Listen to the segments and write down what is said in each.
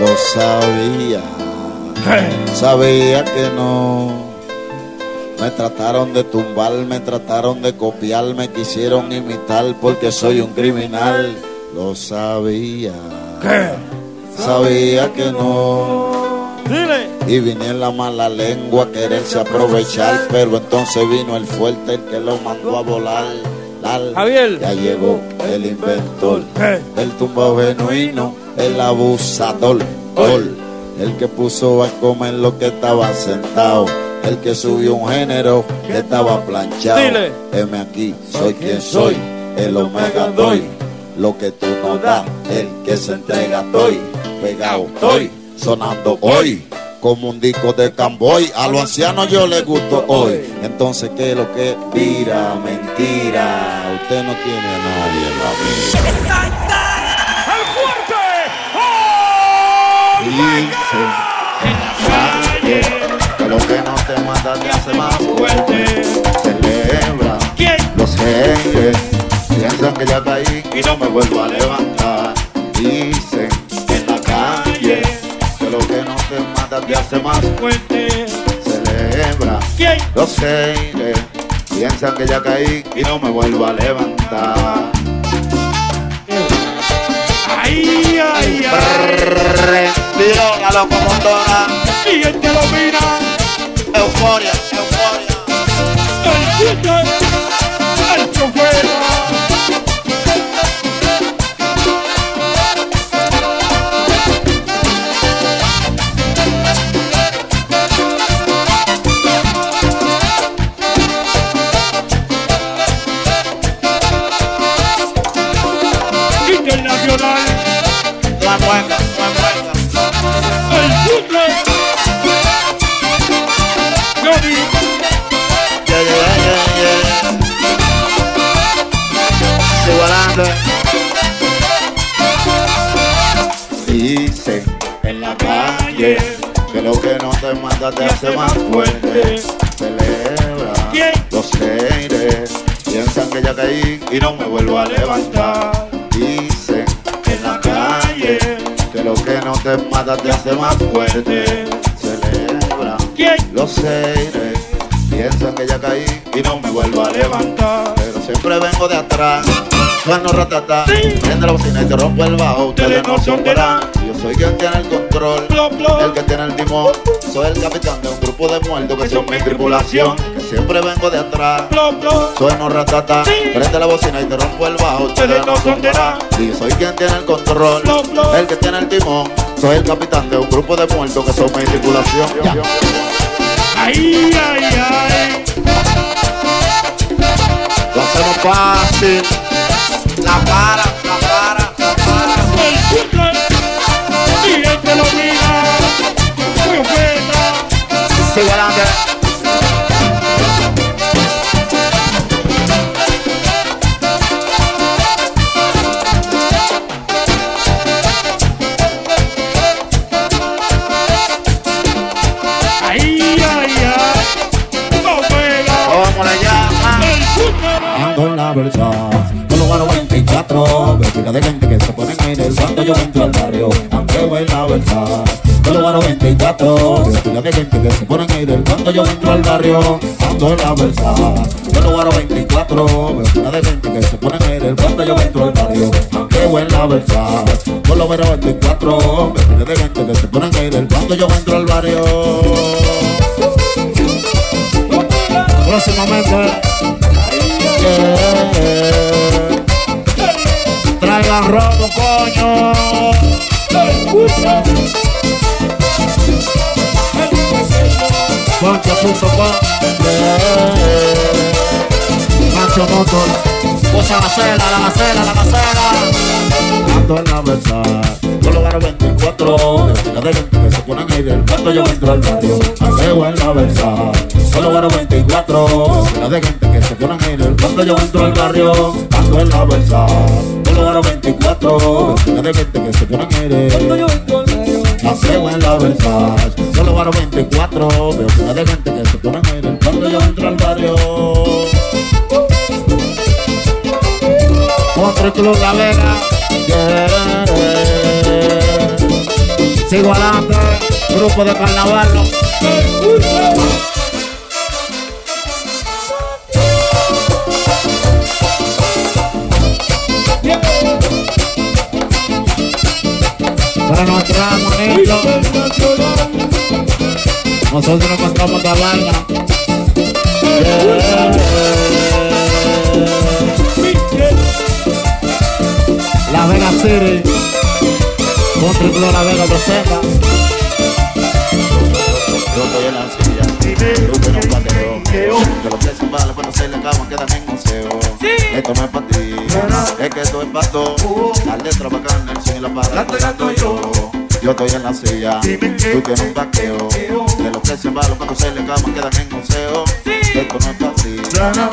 lo sabía. Sabía que no. Me trataron de tumbar, me trataron de copiar, me quisieron imitar porque soy un criminal. Lo sabía. Sabía que no. Y vine en la mala lengua a quererse aprovechar, pero entonces vino el fuerte el que lo mandó a volar. Javier. Ya llegó el inventor, el tumbao genuino, el abusador, el que puso a comer lo que estaba sentado, el que subió un género que estaba planchado. Dile. Heme aquí, soy quien soy, el omega doy, lo que tú no das, el que se entrega estoy, pegado estoy, sonando hoy. Como un disco de Camboy, a los ancianos yo les gusto hoy. Entonces, ¿qué es lo que tira? Mentira. Usted no tiene a nadie en la vida. Dice que lo que no te mata te hace más fuerte. Celebra los haters. Piensan que ya caí y no me vuelvo a levantar. Dicen en la calle que lo que no te mata te hace más Fuerte. Celebra los haters. Piensan que ya caí y no me vuelvo a levantar. Ay, ay, la locomotora. Y el que mira. Euforia, euforia. El puto. El chofer. Te hace más fuerte. Celebra ¿Quién? los haters. Piensan que ya caí y no me vuelvo a levantar. Dicen en la calle que lo que no te mata te hace más fuerte. Celebra ¿Quién? los haters piensan que ya caí y no me vuelvo a levantar. Pero siempre vengo de atrás, sueno ratata, Sí. prende la bocina y te rompo el bajo. Ustedes no son. Yo soy quien tiene el control, el que tiene el timón. Soy el capitán de un grupo de muertos que son mi tripulación. Que siempre vengo de atrás. Plop. Sueno ratata, prende la bocina y te rompo el bajo. Ustedes no son de nada. Y yo soy quien tiene el control, el que tiene el timón. Soy el capitán de un grupo de muertos que son mi tripulación. Ya. Ay, ay, ay. Lo hacemos fácil. La para, la para, la para. El puto. Y el que lo mira. Barrio Ando en la verdad, no lo gano 24 Vestida de gente que se ponen en el cuando yo entro al barrio Aunque en la verdad, no lo gano 24 Vestida de gente que se ponen en el cuando yo entro al barrio Próximamente Yeah. Traigan robo, coño. Poncho.com Macho Motor. Usa la cela, la gacela, la gacela Ando en la verdad Yo lo gano 24 Vecina de gente que se ponen ahí del cuando yo entro al barrio Paseo en la verdad Yo lo gano 24 Vecina de gente que se ponen ahí del cuando yo entro al barrio. Ando en la verdad Yo lo gano 24 Vecina de gente que se ponen ahí del cuando Paseo en la verdad Yo lo gano 24 Vecina de gente que se ponen ahí del cuando yo entro al barrio Otro Club La Vega. Yeah. Sigo adelante, grupo de carnaval. Para nuestro hermanito, nosotros nos encontramos de vaina. La Vega City, Club La Vega presenta. Yo estoy en la silla, tú tienes un pateo. De lo que se vale cuando se le acaban quedan en museo. Esto no es para ti, es que esto es para todos. La letra bacana, el son y la estoy dando yo. Yo estoy en la silla, tú tienes un vaqueo. De lo que se vale cuando se le acaban quedan en museo. Esto no es para ti,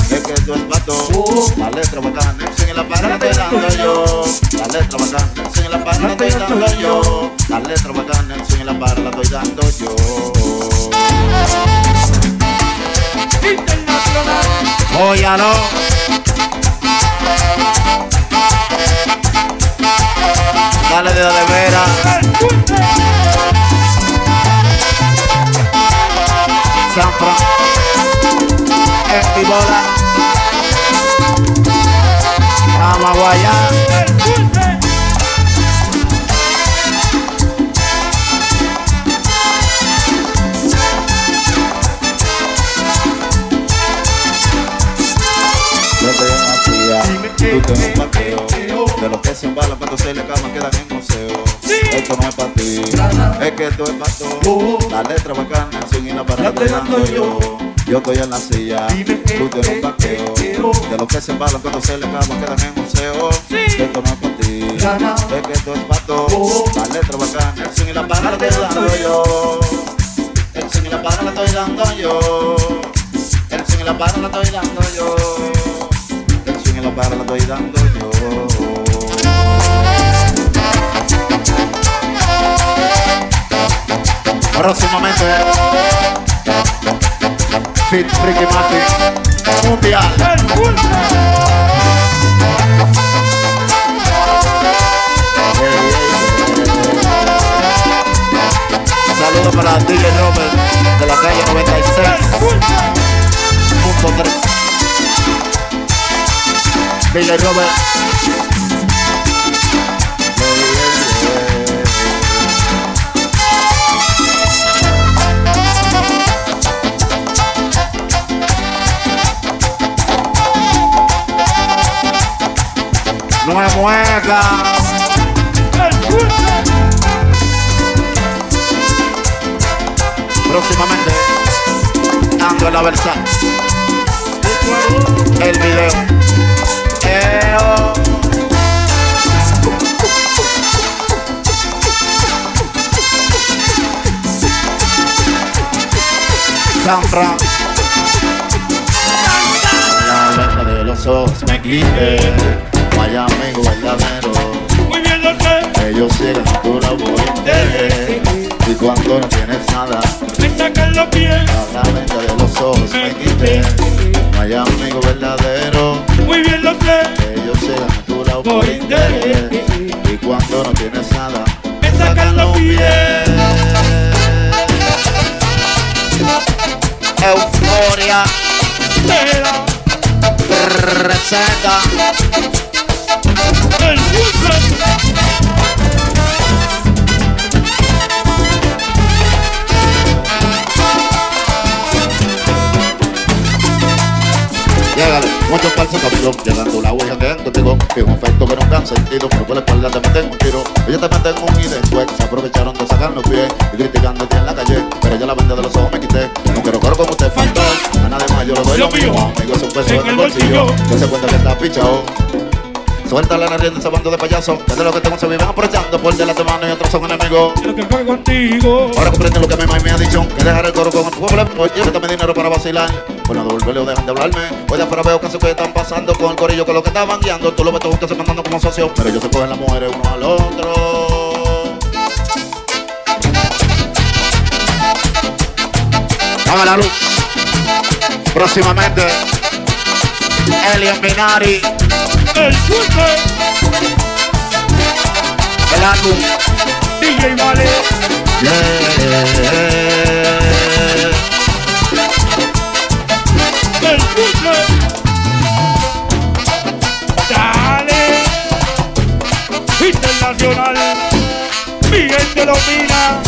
es que esto es para todos. La letra bacana, el son y la palabra estoy dando yo. La letra bacana, el son y la palabra estoy dando yo. La letra bacana, el son y la la estoy dando yo. Óyalo. Dale de de vera. San Fran. Estibola. Amaguayá. Un. De los que se embalan cuando se le acaban quedan en museo. Esto no es para ti, es que esto es para todos. La letra bacana, swing y la dando yo. Yo estoy en la silla, tú tienes un vaqueo. De los que se embalan cuando se le acaban quedan en museo. Esto no es para ti, es que esto es para todos. La letra bacana, el swing y la parada estoy dando yo. El swing y la parada la estoy dando yo. El swing y la parada la estoy dando yo. El y la estoy dando yo. Próximamente. Fit Ricky Martin. Mundial. Saludos para DJ Robert de la calle 96. Punto 3. Robert. No me mueva. Próximamente. Ando en la versa. El video. Eo. San Fran. La letra de los ojos me quité. Vaya amigo verdadero. Muy bien lo sé, Ellos llegan a tu. Y cuando no tienes nada, me sacan los pies. la venta de los ojos me quité. Vaya amigo verdadero. Muy bien lo sé, Ellos llegan a tu lado por interés. interés. Y cuando no tienes nada, me sacan los pies. Euforia. Espera, Receta. el Llegale, muchos falsos caminos, llegando la huella que contigo, que es un efecto que nunca han sentido, pero por la espalda te meten un tiro, ellos te meten un y después se aprovecharon de sacar los pies y criticándote en la calle, pero yo la venda de los ojos me quité, no quiero coro como usted faltó, a nadie más yo le doy lo Lo mío. amigo es un peso en el bolsillo, que se cuenta que está pichado. Suelta la rienda ese bando de payasos, que de lo que tengo se viven aprovechando por delante de mano y otros son enemigos. Quiero que juegue contigo. Ahora comprende lo que mi mamá me ha dicho Que dejar el coro con el pueblo Pues llévame dinero para vacilar Pues no devolverle o dejan de hablarme Hoy de afuera veo casos que están pasando Con el corillo con lo que estaban guiando Tú lo ves todos que se mandando como socio Pero ellos se cogen las mujeres uno al otro Haga la luz. Próximamente. Elian Binari. El dulce. El álbum. DJ Vale. Yeah. El puzzle. Dale. Internacional. Miguel te lo mira.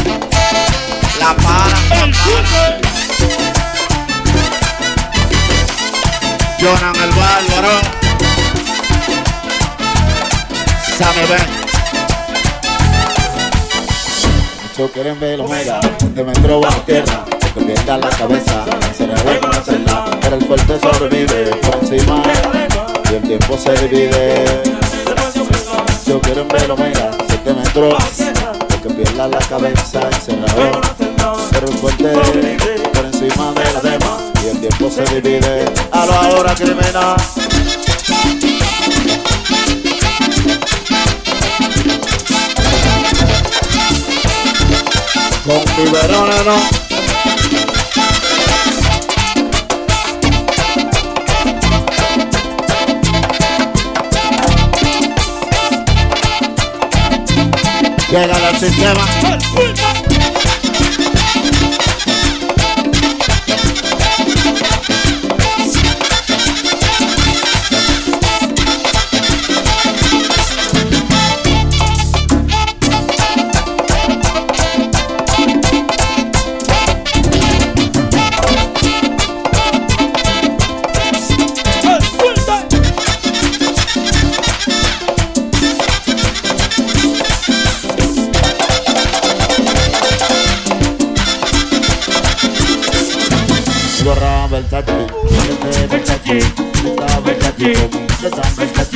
La para. El puzzle. Jonan el bárbaro. Sammy Ben. Muchos quieren ver los mega, de metro bajo tierra, que pierda la cabeza, se revuelve una celda, pero el fuerte sobrevive por encima y el tiempo se divide. Muchos quieren ver los mega, 7 metros, que la cabeza, encerrado, pero el fuerte por encima de la demás y el tiempo se divide. A lo ahora criminal. Con biberones no. Llega al sistema.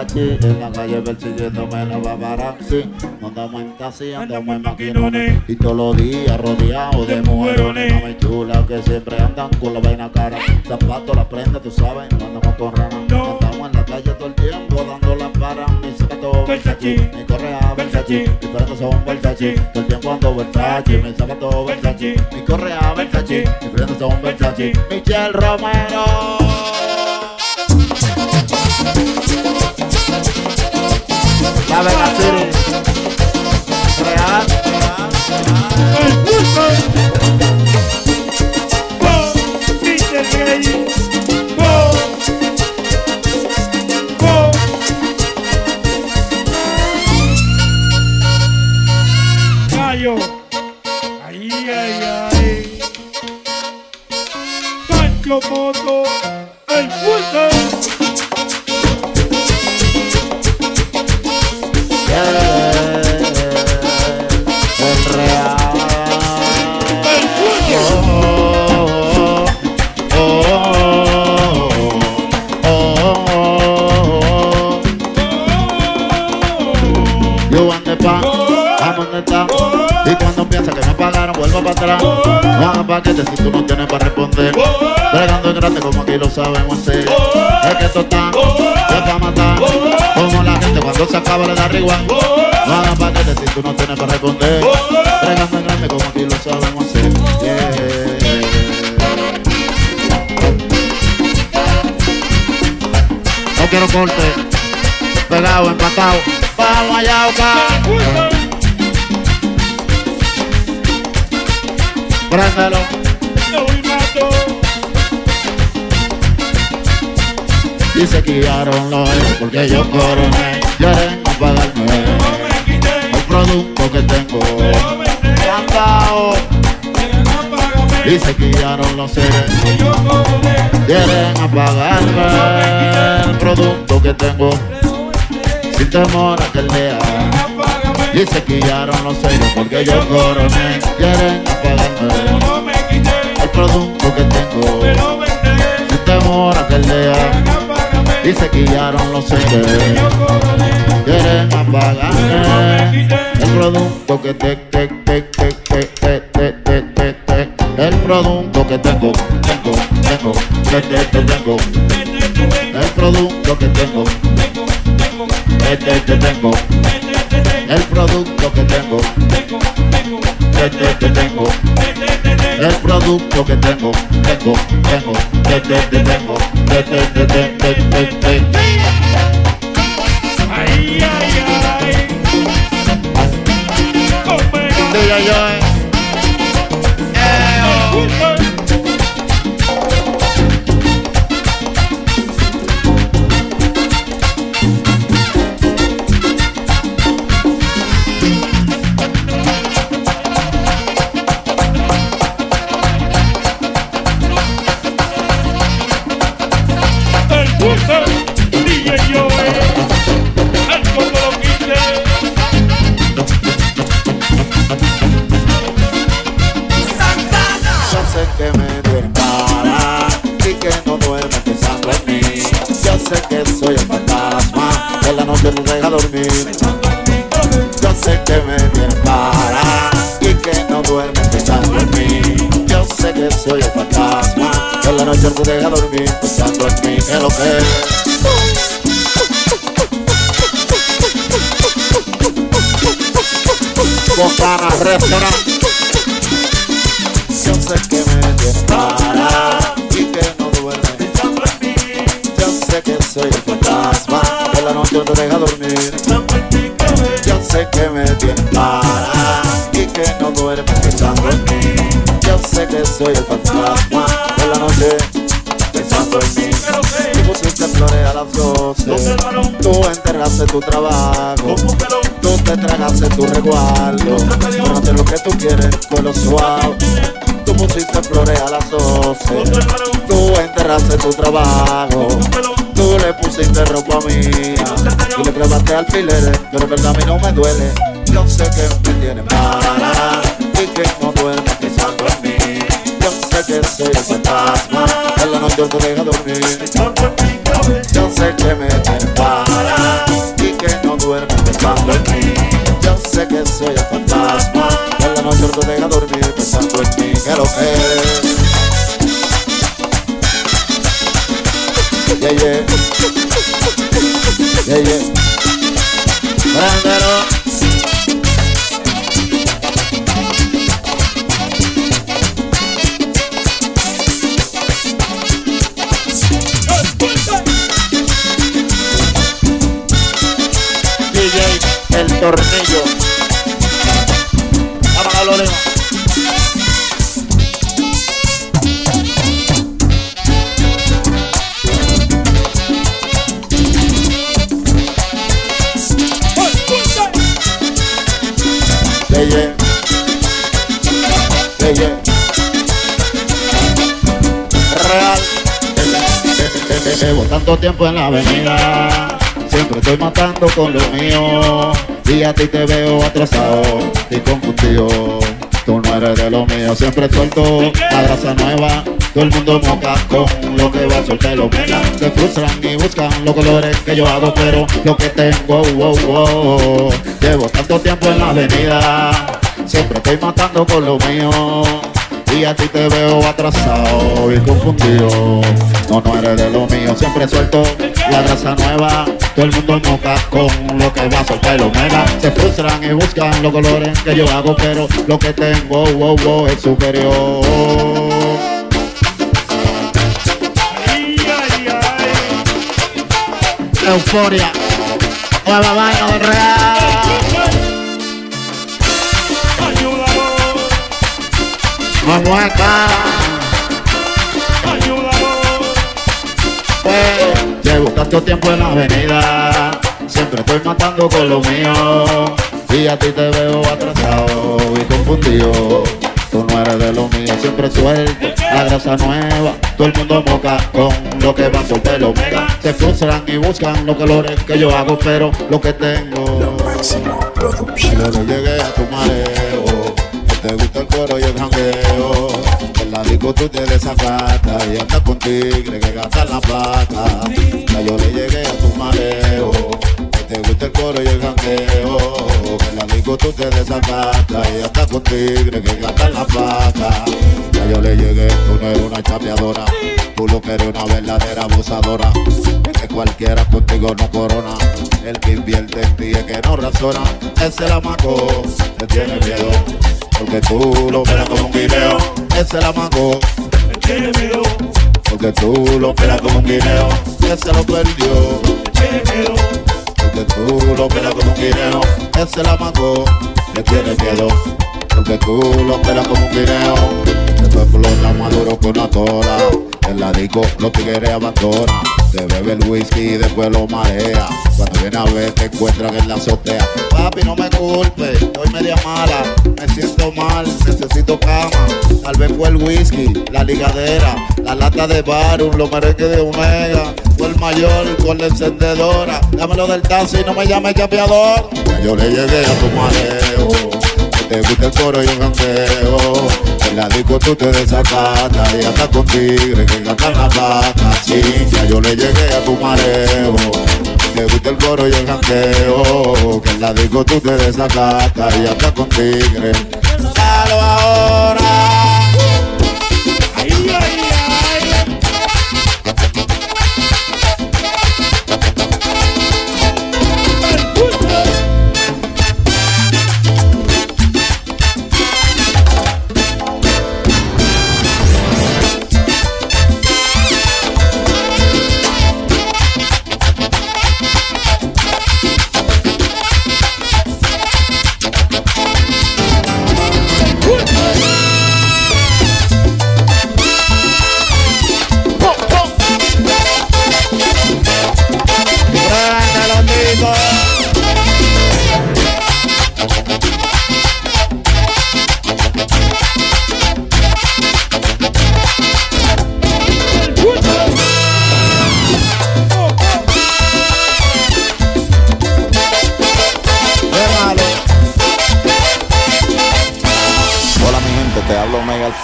En la calle persiguiéndome la paparazzi. Andamos en taxi, andamos en maquinones. Y todos los días rodeados de mujerones. Mami chula que siempre andan con la vaina cara. Zapatos, la prenda, tú sabes, no andamos con rana. Andamos en la calle todo el tiempo dando la para Mi zapato Versace. Mi correa Versace. Mis prendas son Versace, todo el tiempo ando Versace. Mi zapato Versace, mi correa Versace. Mis prendas son Versace. Michelle Romero La Vega City. Real, el pulpo, sabemos hacer. Es que esto está, es para matar. Como la gente cuando se acaba le da arriba. No hagan paquetes si tú no tienes para responder. Bregando en grande como aquí lo sabemos hacer. Yeah. No quiero corte, pegado, empatado. Vamos allá. Préndelo. Dice que guiaron los porque yo coroné. Quieren apagarme el producto que tengo. Cantao. y se quillaron los seres. Quieren apagarme el producto que tengo sin temor a que lea. Y se quillaron los seres porque yo coroné. Quieren apagarme No el producto que tengo sin temor a que lea. Y se quillaron los coroné. Quieren apagarme el producto que te, te, te, te, te, te, te, te, te, te. El producto que tengo, tengo, tengo, te, te, te tengo. El producto que tengo, te, te, te tengo. El producto que tengo, te, te, te tengo. El producto que tengo, tengo, tengo, te, te, te tengo ay, ay, ay. Oh, pensando en. Yo sé que soy el fantasma que la noche no deja dormir. Yo sé que me tiene para y que no duerme pensando en mí. Yo sé que soy el fantasma que la noche no deja dormir pensando en mí. Es lo que es. Bocana Restaurant. Yo sé que me tiene para y que la noche no te deja dormir. Yo sé que me tiene para y que no duerme pensando en mí. Yo sé que soy el fantasma de la noche pensando en mí. Tú pusiste flores a las 12, tú enterraste tu trabajo, tú te tragaste tu resguardo. Pero no lo que tú quieres, con lo suave. Pusiste flores a las 12, tú enterraste tu trabajo. Tú le pusiste ropa mía y le clavaste alfileres, pero en verdad a mí no me duele. Yo sé que me tiene para y que no duerme pensando en mí. Yo sé que soy el fantasma, en la noche no te deja dormir. Yo sé que me tiene para y que no duerme pensando en mí. Yo sé que soy el fantasma, en la noche no te deja dormir. Que lo que. Yeah, yeah. Yeah, yeah. Prendelo. DJ El Tornillo. Tanto tiempo en la avenida, siempre estoy matando con lo mío. Y a ti te veo atrasado y confundido. Tú no eres de lo mío, siempre suelto la grasa nueva. Todo el mundo moca con lo que va a soltar lo mira. Se frustran y buscan los colores que yo hago, pero lo que tengo, wow, wow. Llevo tanto tiempo en la avenida, siempre estoy matando con lo mío. Y a ti te veo atrasado y confundido. No, no eres de lo mío, siempre suelto la grasa nueva. Todo el mundo moca con lo que va a soltar lo mega. Se frustran y buscan los colores que yo hago, pero lo que tengo, wow, wow, es superior. Euforia, nueva vaina real. No mueca, ayúdalo. eh. Llevo tanto tiempo en la avenida, siempre estoy matando con lo mío. Y a ti te veo atrasado y confundido. Tú no eres de lo mío, siempre suelto. La grasa nueva, todo el mundo moca con lo que va por pelo mega. Se frustran y buscan lo que lores que yo hago, pero lo que tengo. Yo le llegué a tu mareo, que te gusta el coro y el jangueo. Disco tú te desacata y andas con tigre que gasta la plata. Ya yo le llegué a tu mareo, que te gusta el coro y el jangueo. En la disco tú te desacata y andas con tigre que gasta la plata. Ya yo le llegué, tú no eres una chapeadora, tú lo que eres una verdadera abusadora. Que cualquiera contigo no corona. El que invierte en ti es que no razona. Ese la maco, te tiene miedo. Porque tú lo esperas como un video. Ese la miedo, porque tú lo esperas como un video. Ese lo perdió. tiene miedo, Porque tú lo esperas como un guineo. Ese la maco, le tiene miedo. Porque tú lo esperas como un guineo. Después explota maduro con una tola. En la disco los tigres abandonan. Te bebe el whisky y después lo marea. Cuando viene a ver te encuentran en la azotea. Papi, no me culpe, estoy media mala. Me siento mal, necesito cama. Tal vez fue el whisky, la ligadera, la lata de Barum, los merengues de Omega. Fue el mayor con la encendedora. Dámelo del taxi no me llames chapeador. Ya yo le llegué a tu mareo. Que te gusta el coro y el jangueo. En la disco tú te desacatas y andas con tigre que cantan la vaca. Sí, ya yo le llegué a tu mareo. Te gusta el coro y el jangueo. Que en la disco tú te desacatas y andas con tigre. Dalo ahora.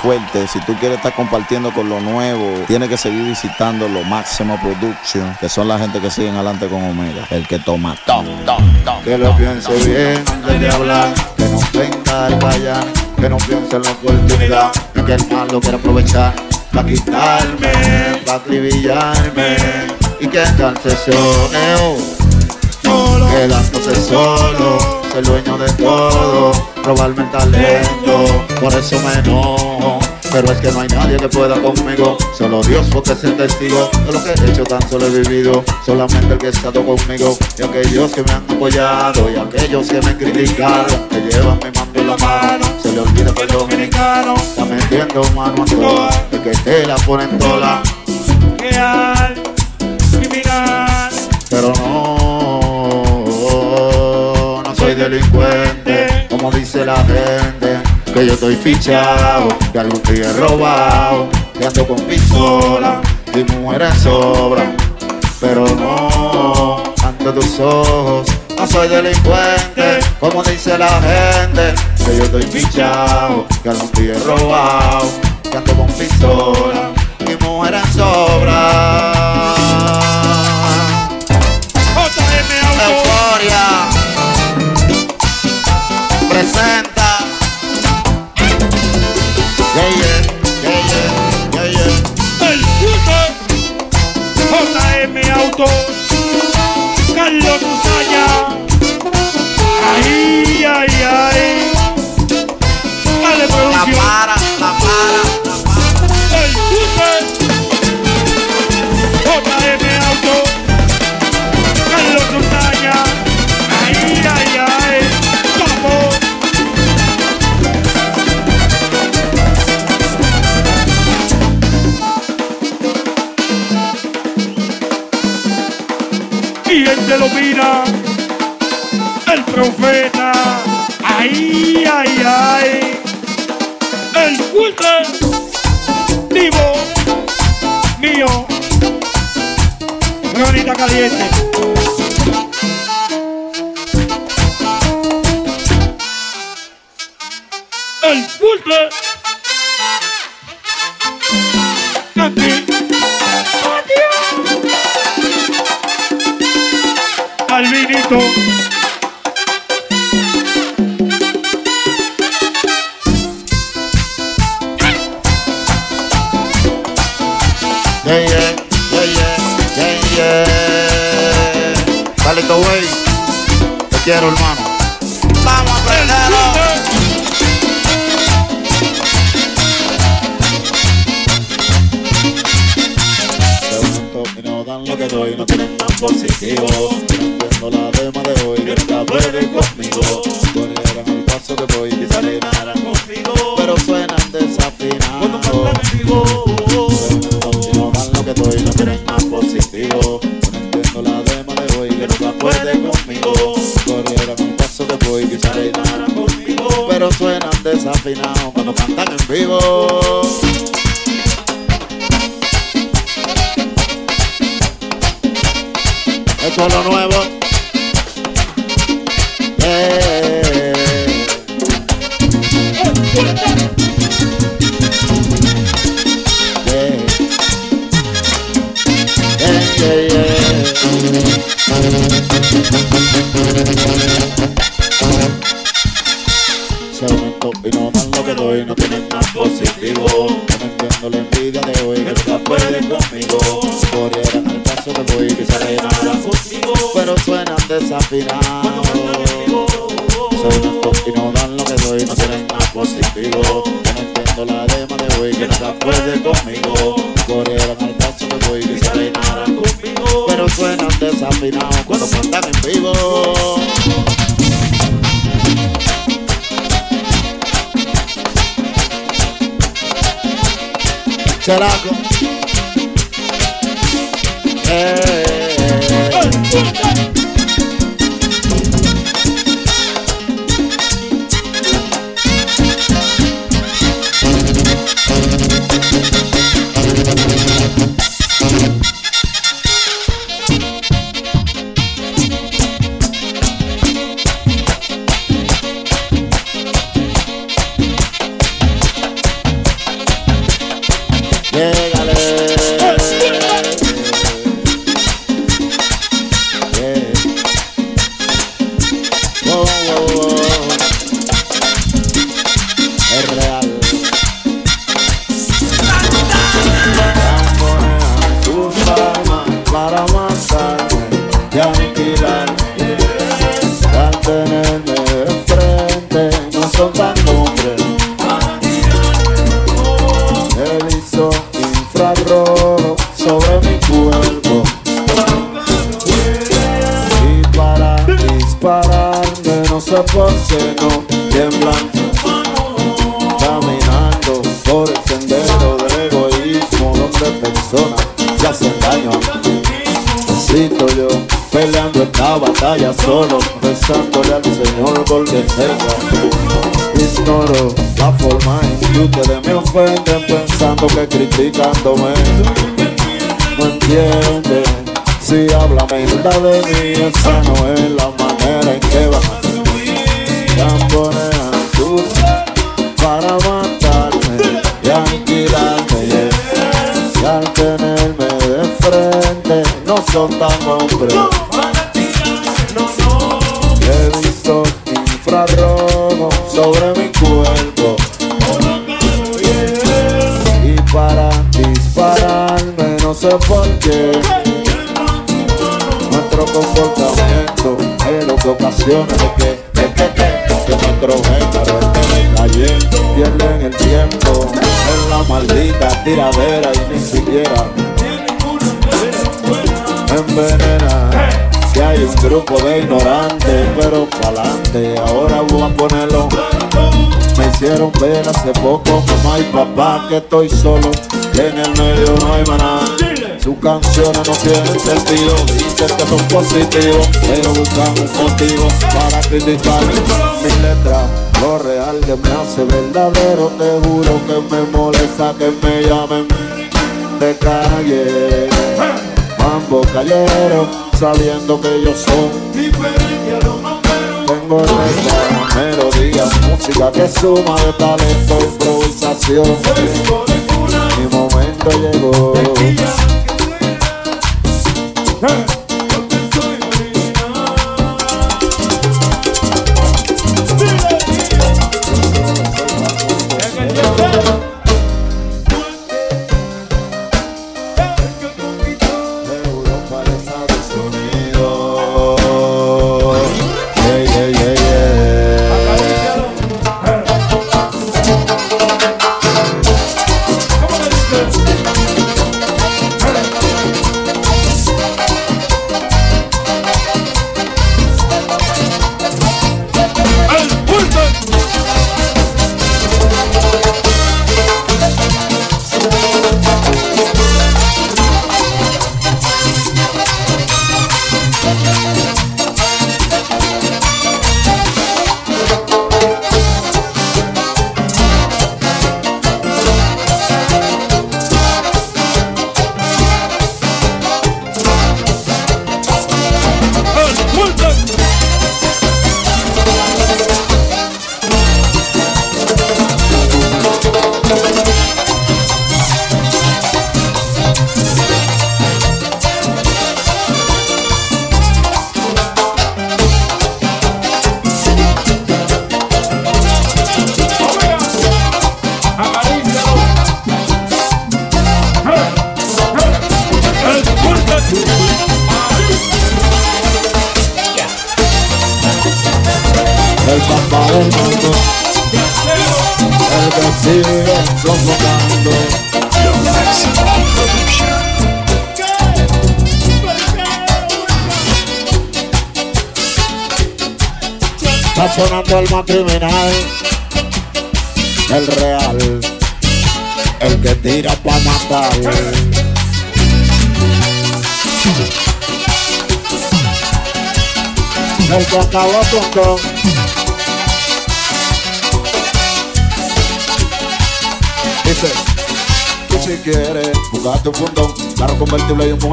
Fuerte. Si tú quieres estar compartiendo con lo nuevo, tienes que seguir visitando lo Máximo Production, que son la gente que siguen adelante con Omega. El que toma top, top, top. Que lo piense bien de hablar, que no venga el callar, que no piense en la oportunidad, y que el mal lo quiera aprovechar, para quitarme, para acribillarme, y quedarse solo, quedándose solo, ser dueño de todo, robarme el talento, por eso me enojo. Pero es que no hay nadie que pueda conmigo, solo Dios porque es el testigo de lo que he hecho, tan solo he vivido, solamente el que ha estado conmigo, y aquellos que me han apoyado, y aquellos que me han criticado, que llevan mi mando en la mano, se le olvida que el dominicano está metiendo mano a toa, el que te la ponen toda, Real, criminal, pero no, delincuente, como dice la gente, que yo estoy fichado, que algún día he robado, que ando con pistola y mujeres sobran, pero no, ante tus ojos, no soy delincuente, como dice la gente, que yo estoy fichado, que algún día he robado, que ando con pistola y mujeres sobran. Auto, Carlos Usaya. Ay, ay, ay. Dale La producción. para, la para, la para. El lo el profeta. Ay, ay, ay. El cultivo mío. Granita caliente. Se aumentó y no dan lo que doy, no tienen más positivo. No entiendo la envidia de hoy, que nunca puede conmigo. Corrieran al paso que voy, que se reinaran pero suenan desafinados. Se aumentó y no dan lo que doy, no tienen más positivo. Yo no entiendo la dema de hoy, que nunca puede conmigo. Corrieran al paso que voy, que se reinaran pero suenan desafinados cuando cantan en no entienden. Si habla verdad grupo de ignorantes, pero pa'lante, ahora voy a ponerlo. Me hicieron ver hace poco, mamá y papá, que estoy solo, en el medio no hay maná. Sus canciones no tienen sentido, dicen que son positivos, pero buscan un motivo para criticar mis letras. Lo real que me hace verdadero, te juro que me molesta que me llamen de calle. Mambo cayeron, sabiendo que yo soy Diferente a los mamberos. Tengo letra, melodía, música que suma de talento, improvisación. Soy hijo de cuna. Mi momento llegó. Tequila que suena.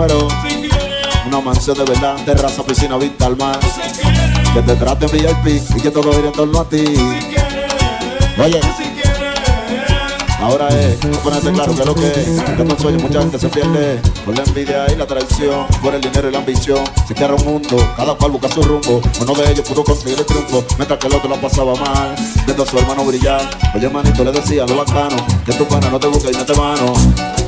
Mujerón. Una mansión de verdad, terraza, piscina, vista al mar. Que te traten VIP y que todo gire en torno a ti. Oye, ahora es ponerte claro que lo que es. Que no sueño, mucha gente se pierde por la envidia y la traición, por el dinero y la ambición. Se cierra un mundo, cada cual busca su rumbo. Uno de ellos pudo conseguir el triunfo, mientras que el otro la pasaba mal, viendo a su hermano brillar. Oye, manito, le decía lo bacano, que tu pana no te busca y mete mano.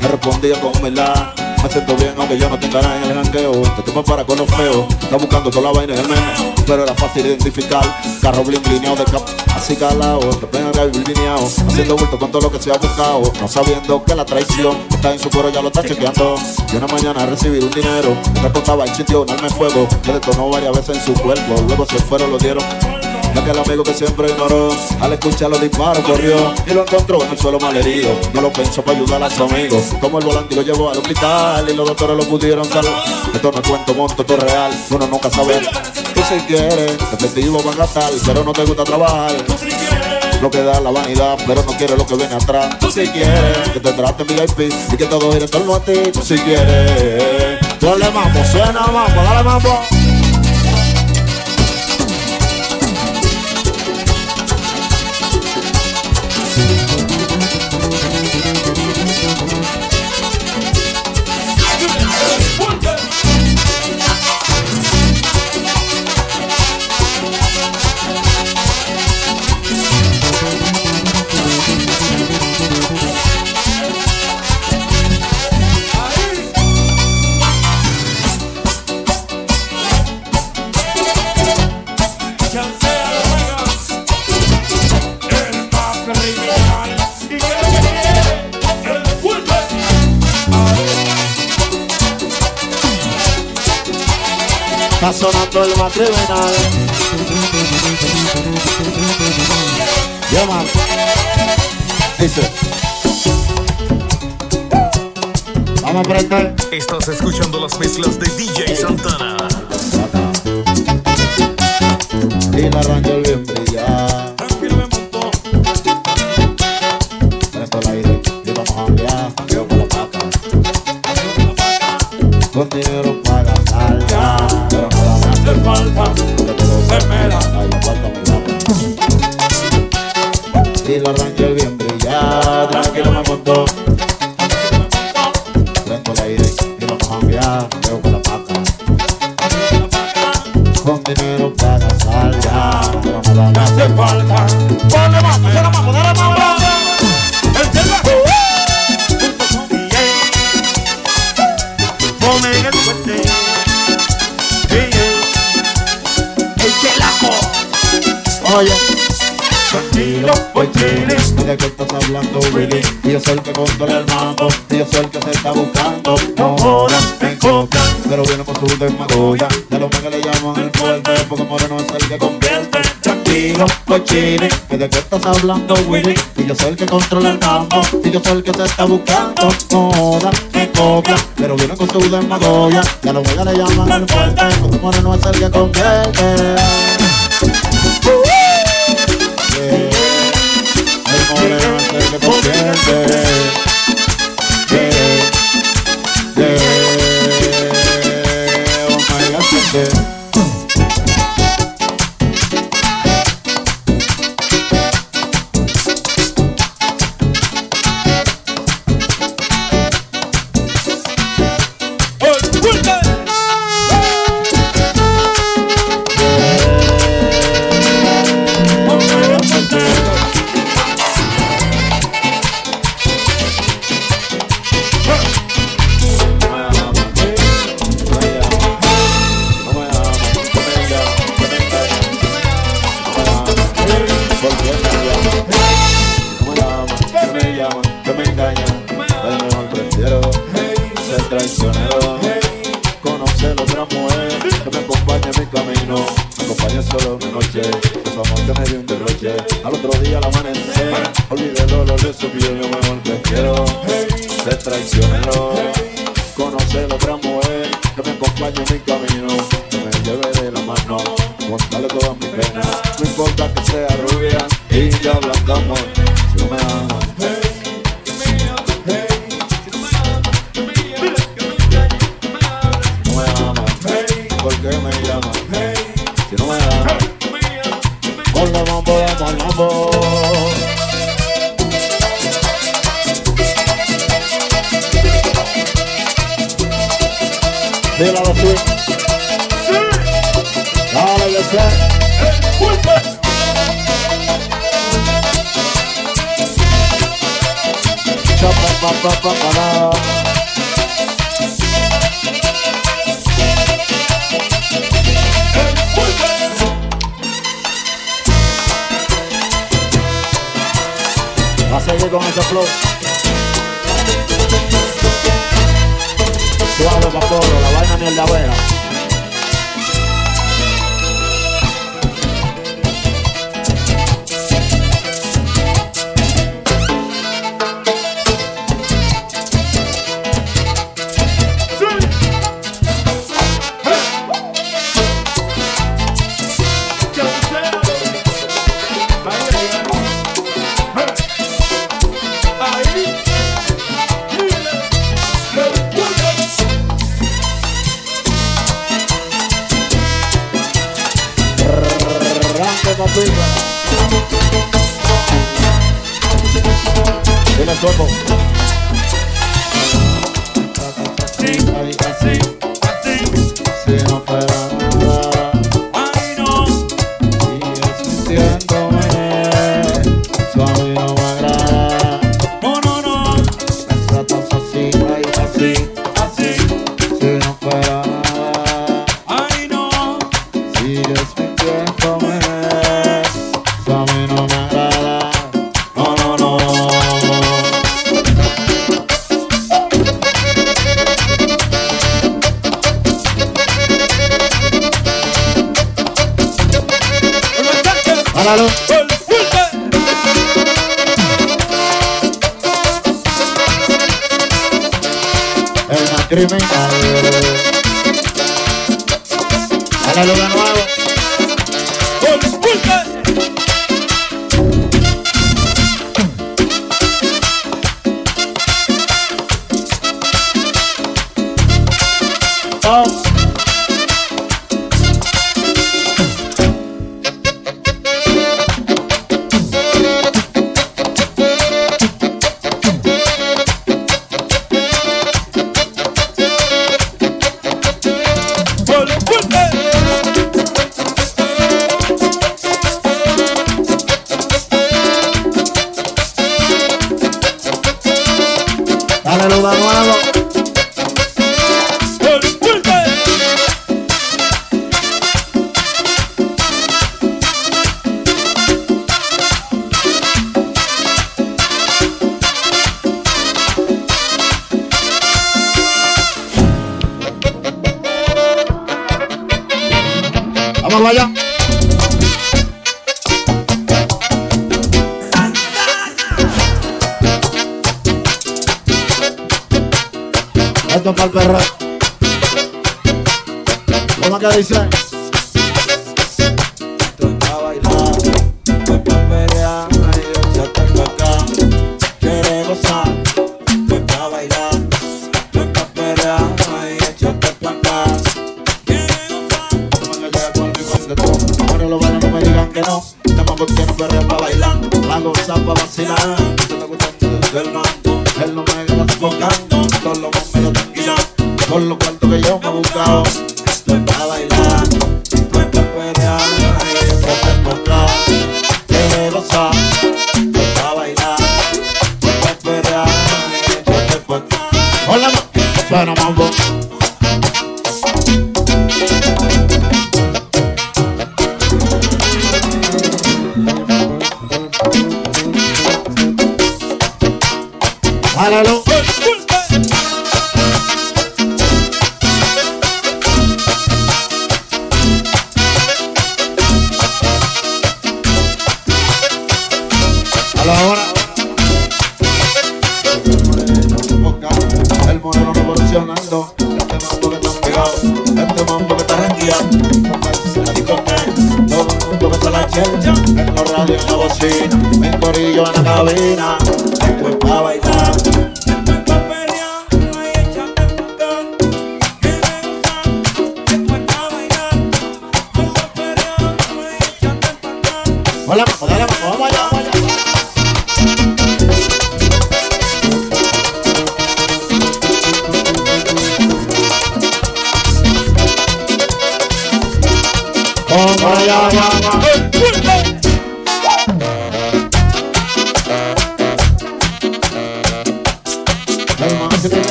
Me respondía con humildad. Me siento bien aunque yo no tenga nada en el jangueo. Te tomas para con los feos. Está buscando toda la vaina el meme. Pero era fácil identificar Carro bling blineado de cap Así calado Te pegan a vivir lineado Haciendo bulto con todo lo que se ha buscado No sabiendo que la traición Está en su cuero ya lo está chequeando Y una mañana recibir un dinero Me contaba el sitio un arma fuego Que detonó varias veces en su cuerpo Luego se fueron, lo dieron ya que el amigo que siempre ignoró, al escuchar los disparos corrió y lo encontró en el suelo malherido. No lo pensó para ayudar a su amigo. Como el volante y lo llevó al hospital y los doctores lo pudieron salvar. Esto no cuento, monto, esto es real. Uno nunca sabe. Tú si quieres, efectivo van a gastar, pero no te gusta trabajar. Lo que da la vanidad, pero no quieres lo que viene atrás. Tú si quieres que te traten VIP y que todo gire en torno a ti. Tú si quieres. Dale mambo, suena mambo, dale mambo. Sonando el más criminal. Yeah, man. Dice. Vamos a prender. Estás escuchando las mezclas de DJ Santana. Y la Ranger bien controla el mando. Y yo soy el que se está buscando. No jodas, me copian. Pero viene con su demagogia. De los que le llaman el fuerte. Porque Moreno es el que convierte. Tranquilo, cochine. ¿Que ¿De qué estás hablando, Willy? Y yo soy el que controla el mando. Y yo soy el que se está buscando. No jodas, me copian. Pero viene con su demagogia. De los que le llaman el fuerte. Porque Moreno es el que convierte. Yeah. Moreno es el que convierte. criminal. Dale, Lugano,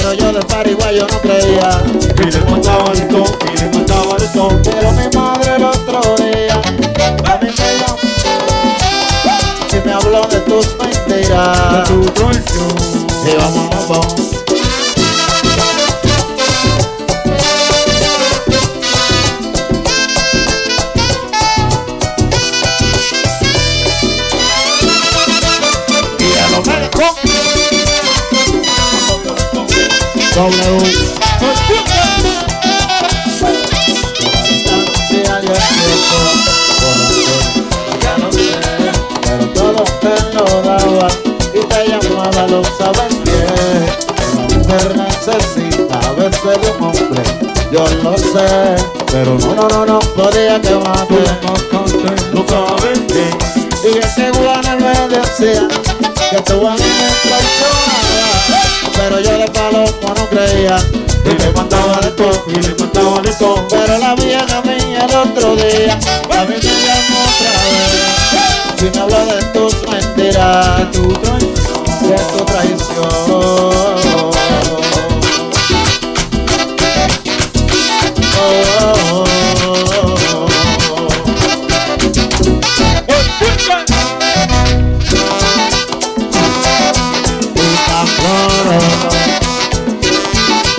Pero yo del pariguayo no creía. Y le mandaba el ton, y le mandaba el ton Pero mi madre el otro día A mí me Y me habló de tus mentiras. De tu traición. Y vámonos, vamos lo saben bien. Una mujer necesita a veces un hombre, yo lo sé, pero no, no, no, no podía que mate. Tú sabes bien. Y es que Juana me decía que tu a me pero yo de palomo no creía. Y le mandaba de todo, y le mandaba de todo. Pero la vieja mía el otro día a mí me llamó otra vez y me habló de tus mentiras, Tu traición. de tu traición. Oh,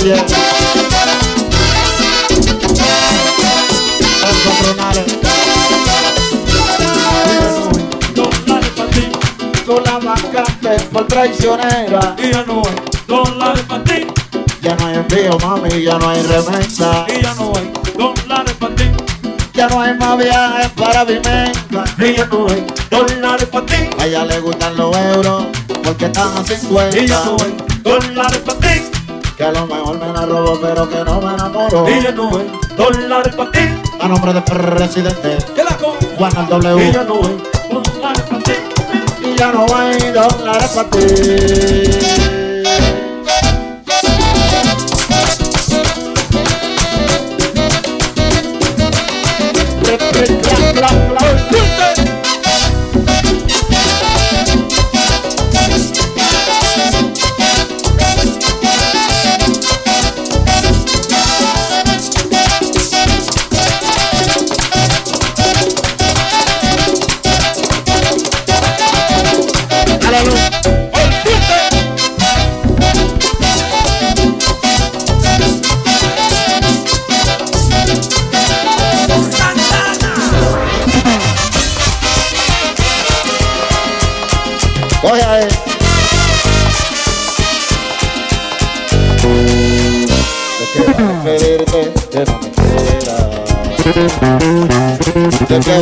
Ti, Con la vacante por traicionera. y ya no hay dólares para ti, Ya no hay envío, mami, ya no hay remesa. y ya no hay dólares para ti, Ya no hay más viajes para Vimenca. y ya no hay dólares para ti, A ella le gustan los euros porque están a y ya 50. no hay dólares para ti, Que a lo mejor me la robo, pero que no me enamoro. y ya no hay dólares para ti, A nombre del presidente que la con, Juan al y W. no hay dólares para ti. Y ya no hay dólares para ti.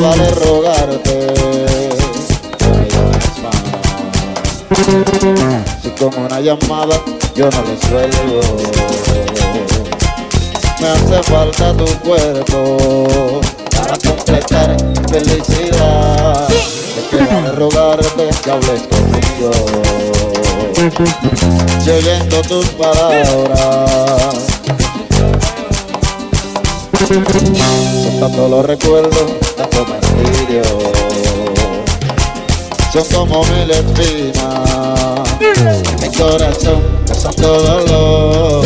Vale rogarte que más. Si con una llamada yo no resuelvo, me hace falta tu cuerpo para completar felicidad. Te que vale rogarte que hables conmigo. Si oyendo tus palabras son tantos los recuerdos, martirio. Son como mil espinas. Mi corazón es santo dolor.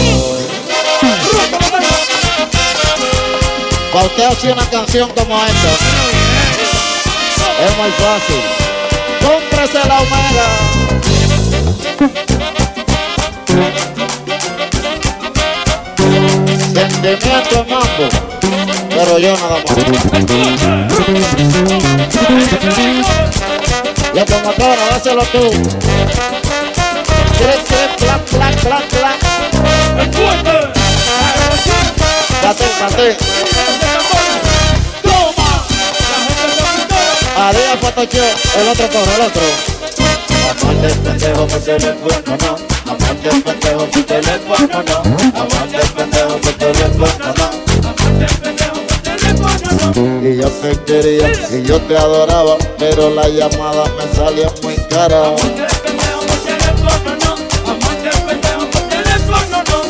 Para usted hacer una canción como esta, es muy fácil. Cómprese la Omega. Sentimiento mambo, pero yo nada más. La promotora, dáselo tú. Tres, tres, clac, clac, clac, clac. ¡El fuerte! Date, date. ¡Toma! Adiós, Photoshop. El otro corre, el otro. Amante pendejo por teléfono, no. Amante pendejo por teléfono, no. Amante pendejo por teléfono, no. Y yo te quería y yo te adoraba, pero la llamada me salía muy cara.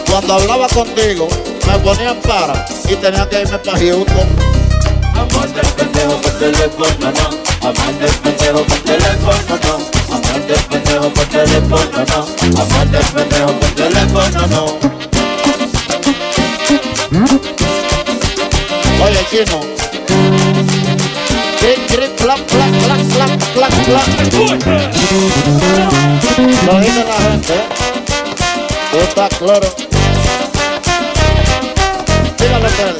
Cuando hablaba contigo, me ponían para y tenía que irme para Houston. Amante pendejo por teléfono, no. Amante pendejo por teléfono, no. Amante pendejo por teléfono, no. Amante pendejo por teléfono, no. Oye, chino, Clac, clac. Lo dice la gente, ¿eh? Tú estás claro. Dígalo ustedes.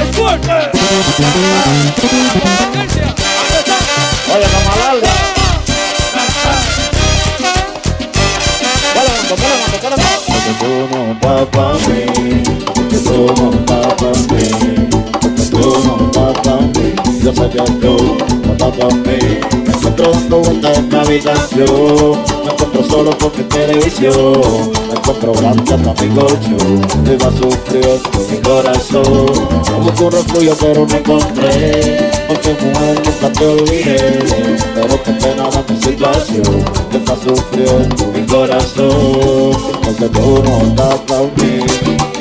¡Es fuerte! ¡Potencia! ¡Ahí está! Oye, cama larga. Dale, mando, dale, mando, dale, mando. Porque tú no estás pa' mí. Porque tú no Yo sé que no estás mí. Me encuentro dando vueltas en mi habitación. Me encuentro solo mi televisión. Me encuentro grande hasta mi colcho. Y va sufriendo mi corazón. Como un refugio pero no encontré. Porque mujer nunca te olvidé. Pero qué pena da mi situación. Que está sufriendo mi corazón. Porque tú no estás mí.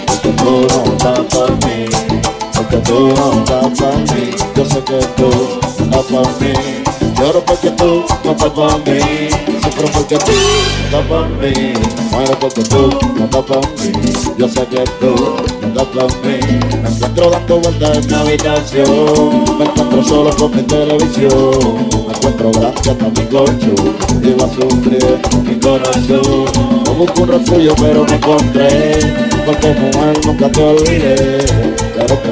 Porque tú no estás pa' Porque tú no estás pa' mí. Yo sé que tú no estás pa' mí. Lloro porque tú no estás pa' mí. Sufro porque tú no estás pa' mí. Muero porque tú no estás pa' mí. Yo sé que tú no estás pa' mí. Me encuentro dando vueltas en mi habitación. Me encuentro solo con mi televisión. Me encuentro grande hasta mi colcho. Y va a sufrir mi corazón. No busco un refugio pero me encontré. Porque mujer nunca te olvidé.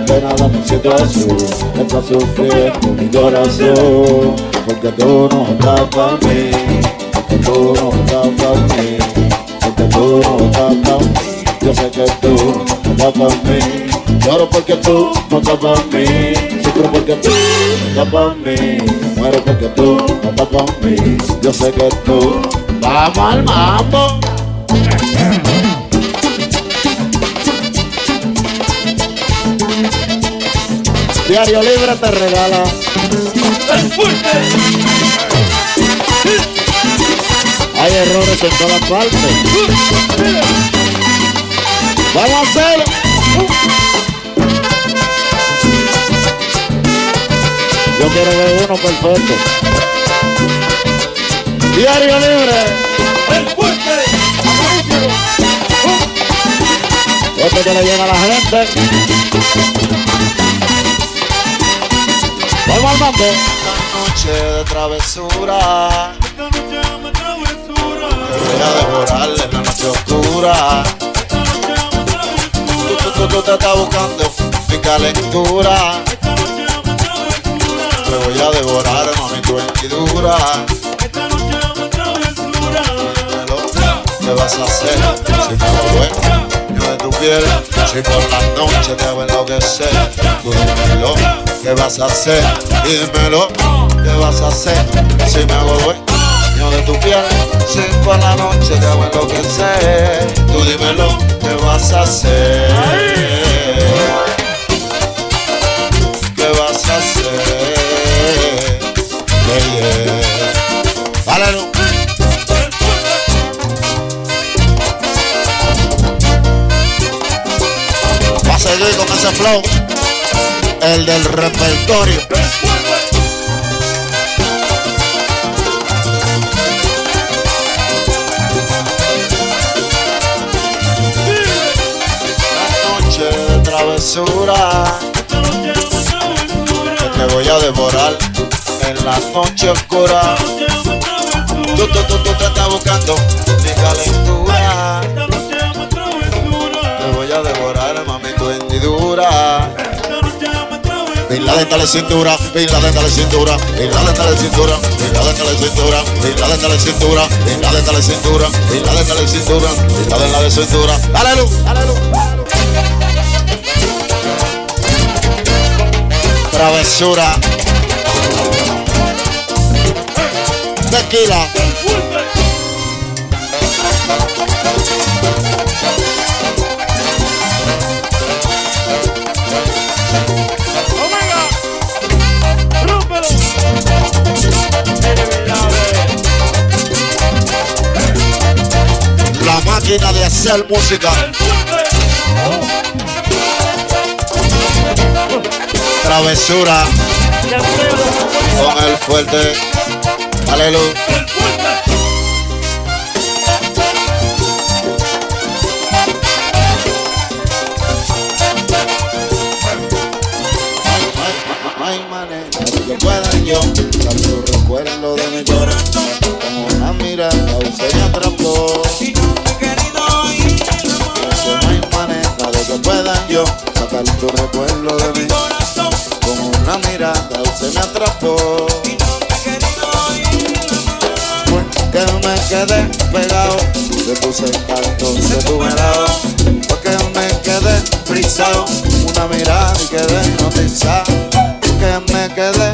Pena da mi situación. Está sufriendo mi corazón. Porque tú no estás pa' mí. Porque tú no estás pa' mí. Porque tú no estás pa' mí. Yo sé que tú no estás pa' mí. Lloro porque tú no estás pa' mí. Sufro porque tú no estás pa' mí. Muero porque tú no estás pa' mí. Yo sé que tú vamos al mambo. Diario Libre te regala. Hay errores en todas partes. Vamos a hacerlo. Yo quiero ver uno perfecto. Diario libre. ¡Es fuerte! Este que le llega a la gente. Vamos al mambo. noche de travesura. Esta noche amo travesura. Te voy a devorarle en la noche oscura. Esta noche Tú, travesura. tú, tú, tú te estás buscando calentura. Esta noche amo travesura. Te voy a devorar, mami, tu hendidura. Esta noche amo travesura. Dímelo, ¿Qué vas a hacer si me hago dueño de tu piel? Si por la noche te hago enloquecer. Tú dímelo, ¿qué vas a hacer? Dímelo, ¿qué vas a hacer si me hago dueño de tu piel? Si por la noche te hago enloquecer. Tú dímelo, ¿qué vas a hacer? ¿Qué vas a hacer? Yeah, yeah. Va a seguir con ese flow. El del repertorio. La noche de travesura. Te voy a devorar en la noche oscura. Tú, tú, tú, tú te estás buscando mi calentura. Bin Laden dale cintura, Bin Laden dale cintura, Bin Laden dale cintura, Bin Laden dale cintura, Bin Laden dale cintura, Bin Laden dale cintura, Bin Laden dale cintura, Bin Laden dale cintura. Dale luz, dale. Travesura. Tequila. De hacer música. Travesura. Con el fuerte. Aleluya. Yo sacar tu recuerdo de mi corazón. Con una mirada usted me atrapó. Y no te Porque me quedé pegado de tus encantos, de tu mirada. Porque me quedé frisado, una mirada y quedé hipnotizado. Porque me quedé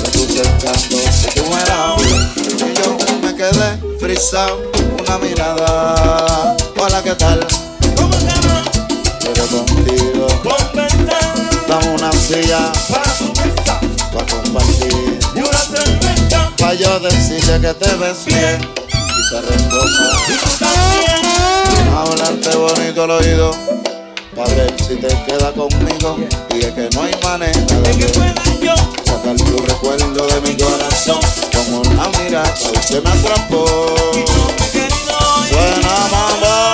de tus encantos, de tu mirada. Y yo me quedé frisado, una mirada. Hola, ¿qué tal? Para su mesa para compartir. y una cerveza. Pa' yo decirle que te ves bien. Y te responda. Y tú también. Hablarte bonito al oído. Para ver si te queda conmigo. Y es que no hay manera De que pueda yo sacar tu recuerdo de mi corazón. Como una mirada usted me atrapó. Buena mamá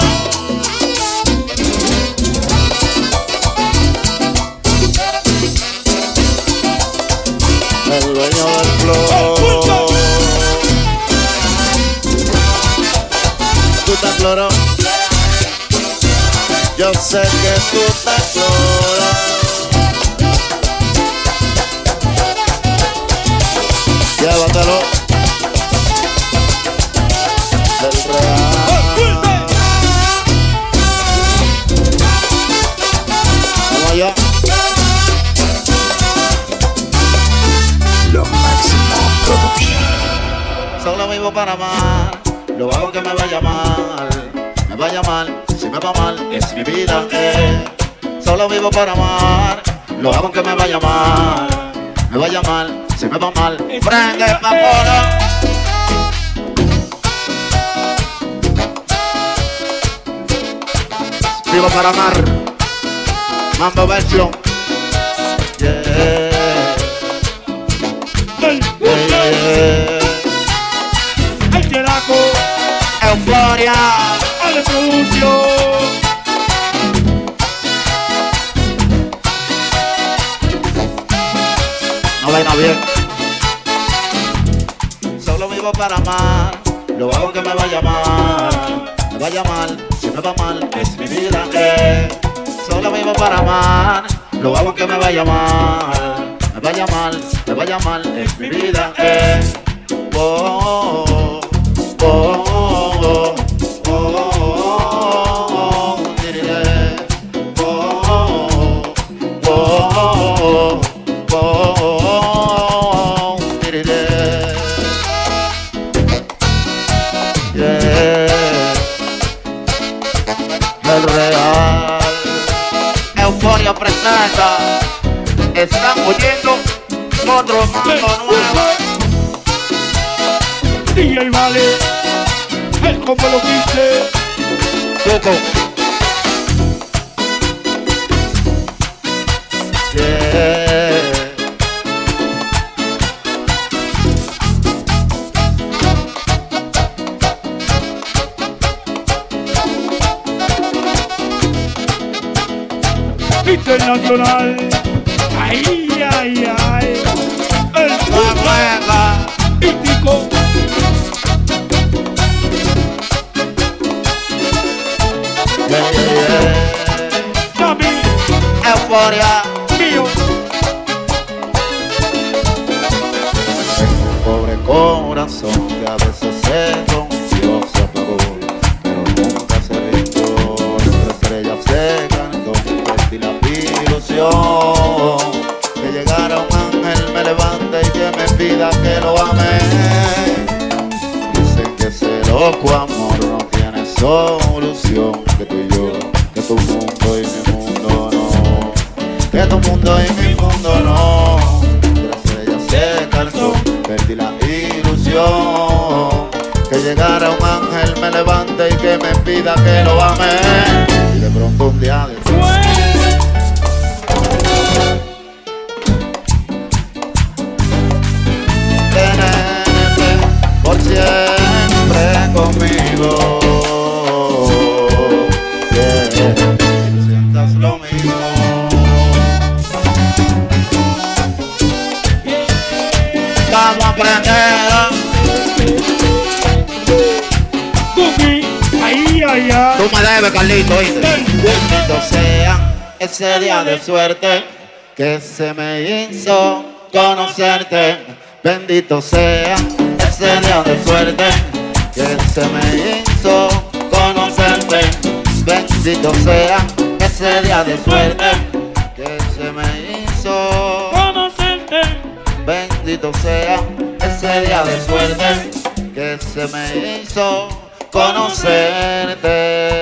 flow tú estás cloro yo sé que tú estás cloro llévatelo Solo vivo para amar, lo hago que me vaya mal, me vaya mal, si me va mal, prende vapor. Vivo para amar, mambo versión. Yeah, yeah, yeah. ¡Ay, vaina bien. Solo vivo para amar, lo hago que me vaya mal, me vaya mal, si me va mal, es mi vida. Eh. Solo vivo para amar, lo hago que me vaya mal, me vaya mal, me vaya mal, es mi vida. Eh. Oh, oh, oh, oh, oh, Presenta Están oyendo otro mundo nuevo DJ Vale, el como lo quise. Coco Internacional. Ay, ay, ay. El nueva mítico. Yeah, yeah, yeah. Euforia pida que lo ame. Ese día de suerte que se me hizo conocerte. Bendito sea ese día de suerte que se me hizo conocerte. Bendito sea ese día de suerte que se me hizo. Conocerte. Bendito sea ese día de suerte que se me hizo conocerte.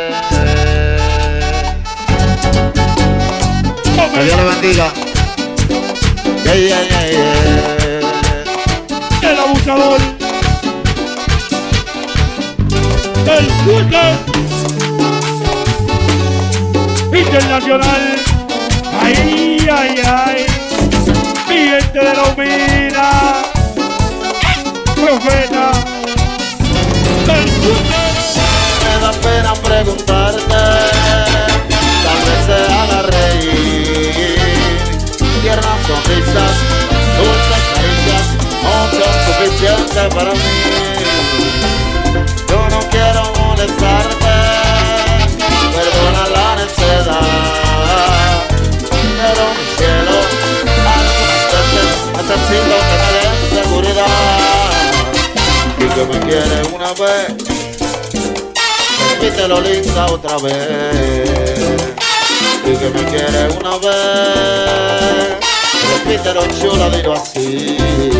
Que Dios le bendiga. Yeah, yeah, yeah, yeah. El abusador. El Pulque. Internacional. Ay, ay, ay. Mi gente de la humina. Profeta. El Pulque. Me da pena preguntarte, sonrisas, dulces caricias, no son suficientes para mí. Yo no quiero molestarte, perdona la necedad. Pero mi cielo, algunas veces necesito que me des seguridad. Y que me quiere una vez repítelo linda otra vez y que me quiere una vez repítelo chula dilo así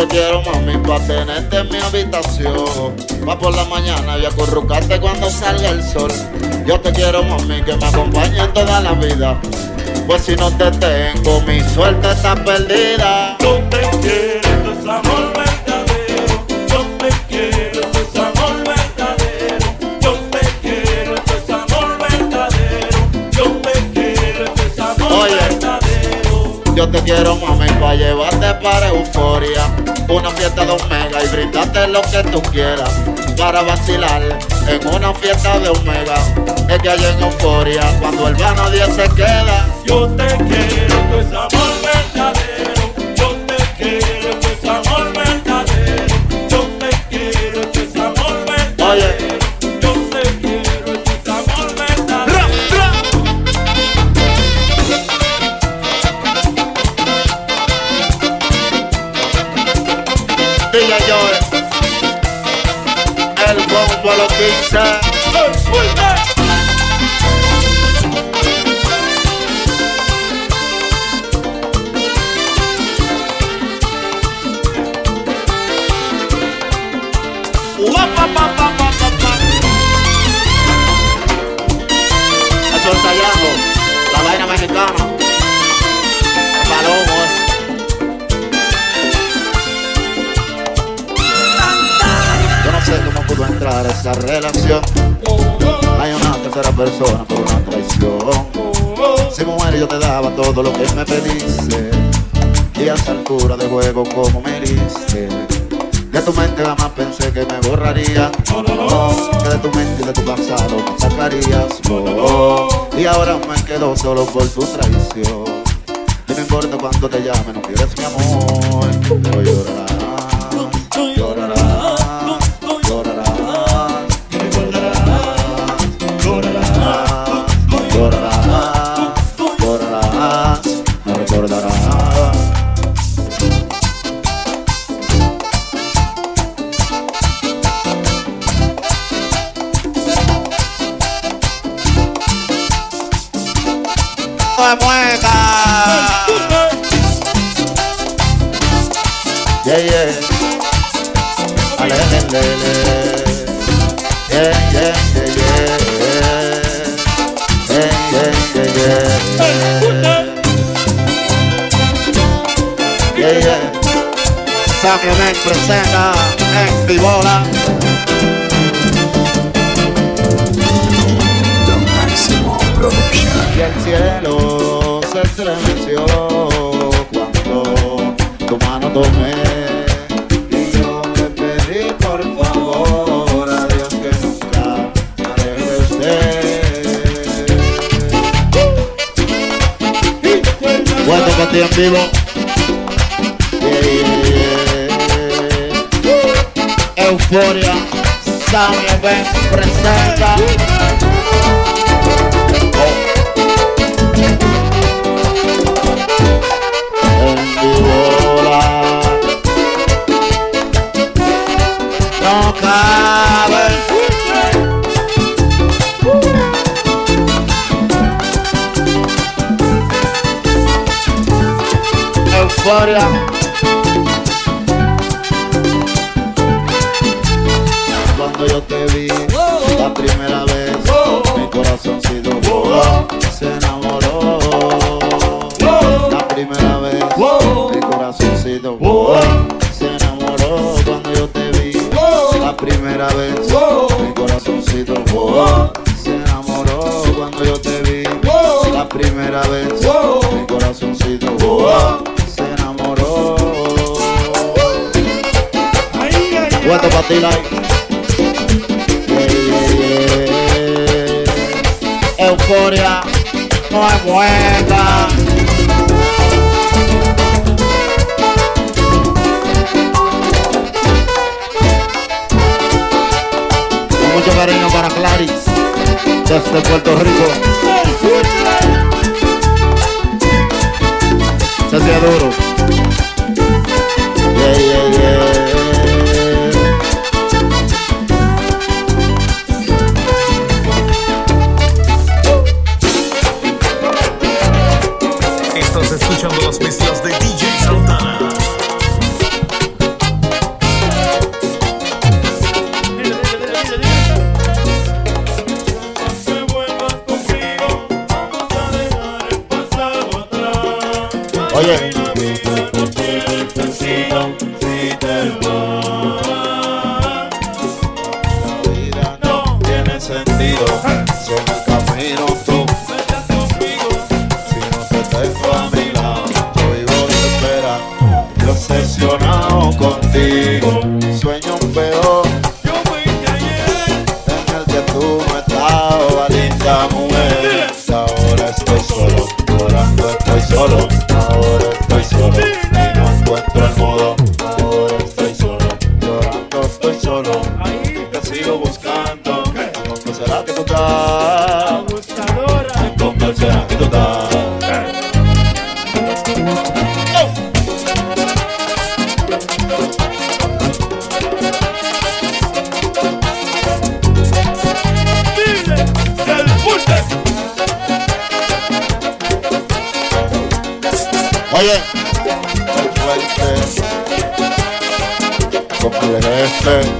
te quiero, mami, pa' tenerte en mi habitación. Pa' por la mañana y acurrucarte cuando salga el sol. Yo te quiero, mami, que me acompañe toda la vida. Pues si no te tengo, mi suerte está perdida. Yo te quiero, es amor verdadero. Yo te quiero, esto es amor verdadero. Yo te quiero, esto es amor verdadero. Yo te quiero, esto es amor Oye. verdadero. Yo te quiero, mami, pa' llevarte para euforia. Una fiesta de Omega y brindarte lo que tú quieras. Para vacilar en una fiesta de Omega. Es que hay en euforia cuando el vano 10 se queda. Yo te quiero, esto es amor verdadero. Yo te quiero, esto es amor verdadero. A los 15. El esa relación. Hay una tercera persona por una traición. Si mujer yo te daba todo lo que me pediste. Y a esa altura de juego como me heriste. De tu mente jamás pensé que me borraría. Que de tu mente y de tu pasado me sacarías. Y ahora me quedo solo por tu traición. Y no importa cuánto te llame, no quieres mi amor. que me presenta en Tibola. Don Máximo Production. Y el cielo se estremeció cuando tu mano tomé. Y yo te pedí por favor a Dios que nunca me dejes de. Cuento contigo en vivo. euforia, Sammy presenta. no es buena. Con mucho cariño para Claris, desde Puerto Rico. Se hacía duro. Bye.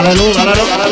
Aleluya, aleluya.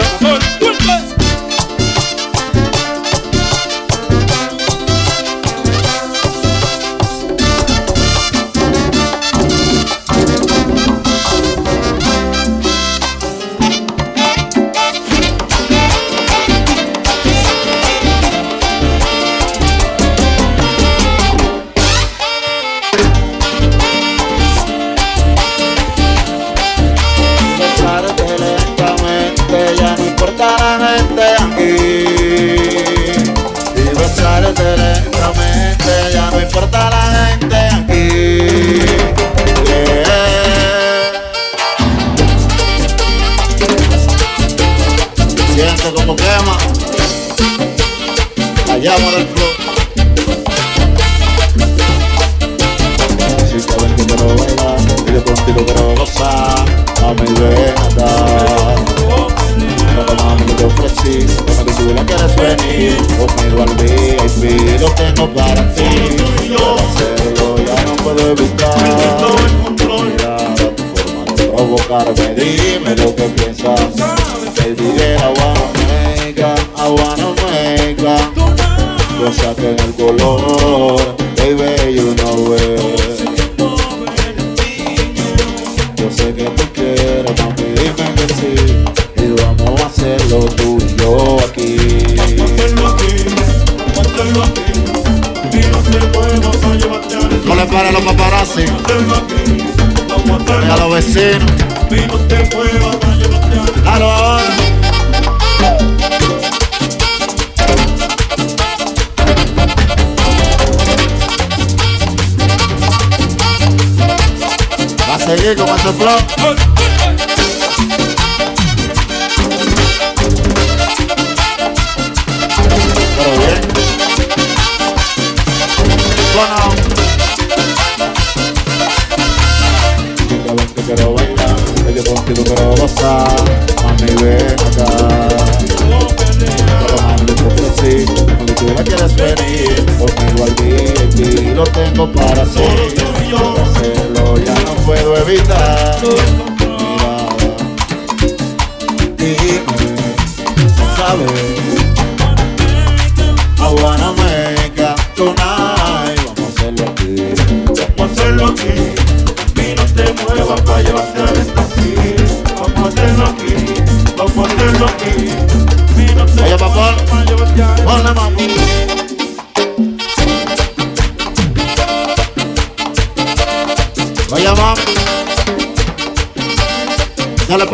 Con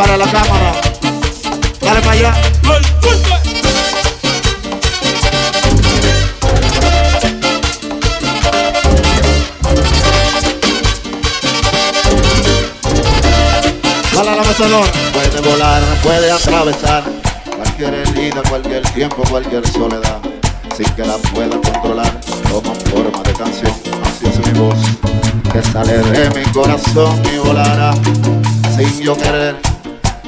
para la cámara. Dale para allá. Dale a la mecedora. Puede volar, puede atravesar cualquier herida, cualquier tiempo, cualquier soledad, sin que la pueda controlar. Toma forma de canción, así es mi voz, que sale de mi corazón y volará sin yo querer.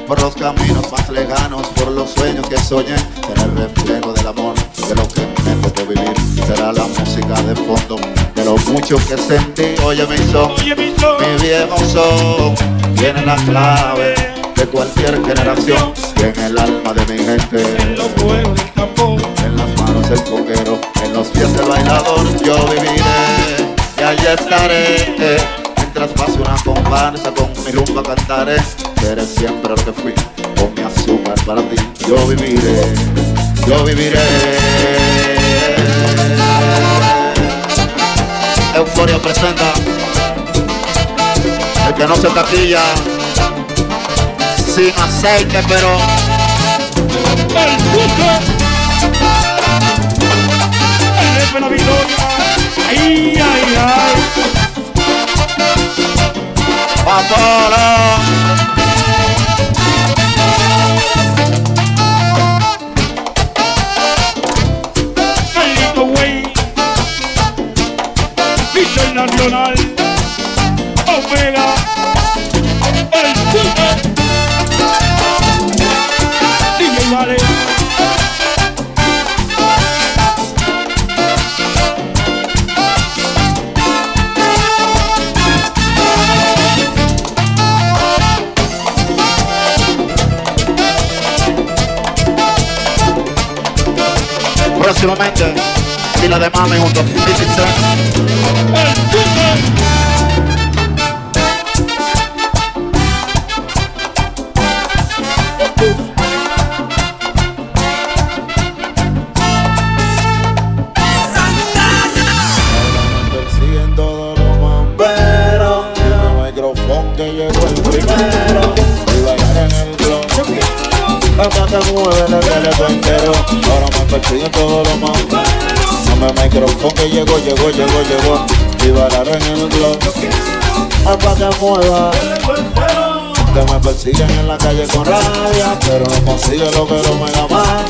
Por los caminos más lejanos, por los sueños que soñé, será el reflejo del amor, de lo que me tocó vivir. Será la música de fondo, de lo mucho que sentí. Oye, mi son, Oye, mi son. mi viejo son tiene la clave de cualquier generación y en el alma de mi gente. Los juegos del tambor. En las manos el coquero, en los pies del bailador yo viviré y allí estaré. Mientras una comparsa con mi rumba cantaré, seré siempre lo que fui, con mi azúcar para ti. Yo viviré, yo viviré. Euforia presenta el que no se taquilla sin aceite, pero El Cuco. El victoria. Ay, ay, Papara. Carlito Way. Nacional. Próximamente, fila de mami junto a 50 Cent. Persiguen todos los mamberos. Dame el micrófono que llegó, llegó, llegó, llegó. Y bailar en el club. Te mueva. Que me persiguen en la calle con rabia, pero no consigue lo que lo mega más.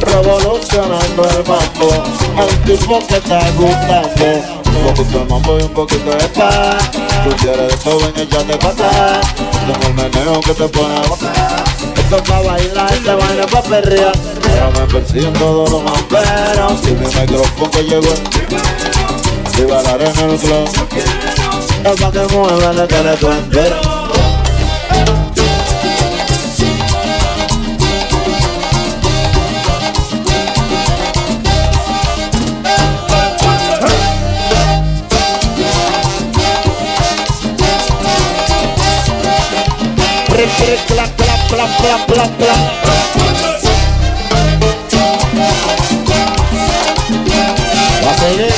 Revolucionando el mambo, el tipo que está gustando. Un poquito de mambo y un poquito de paz. Tú quieres de joven, échate pa' atrás. Tengo el meneo que te pone a. Esto es pa' bailar, te baila pa' perrear. Ahora me persiguen todos los mamberos. Y mi micrófono que llegó y bailar en el club. Es pa' que mueva el esqueleto entero. Plan, plan, plan. Va a seguir.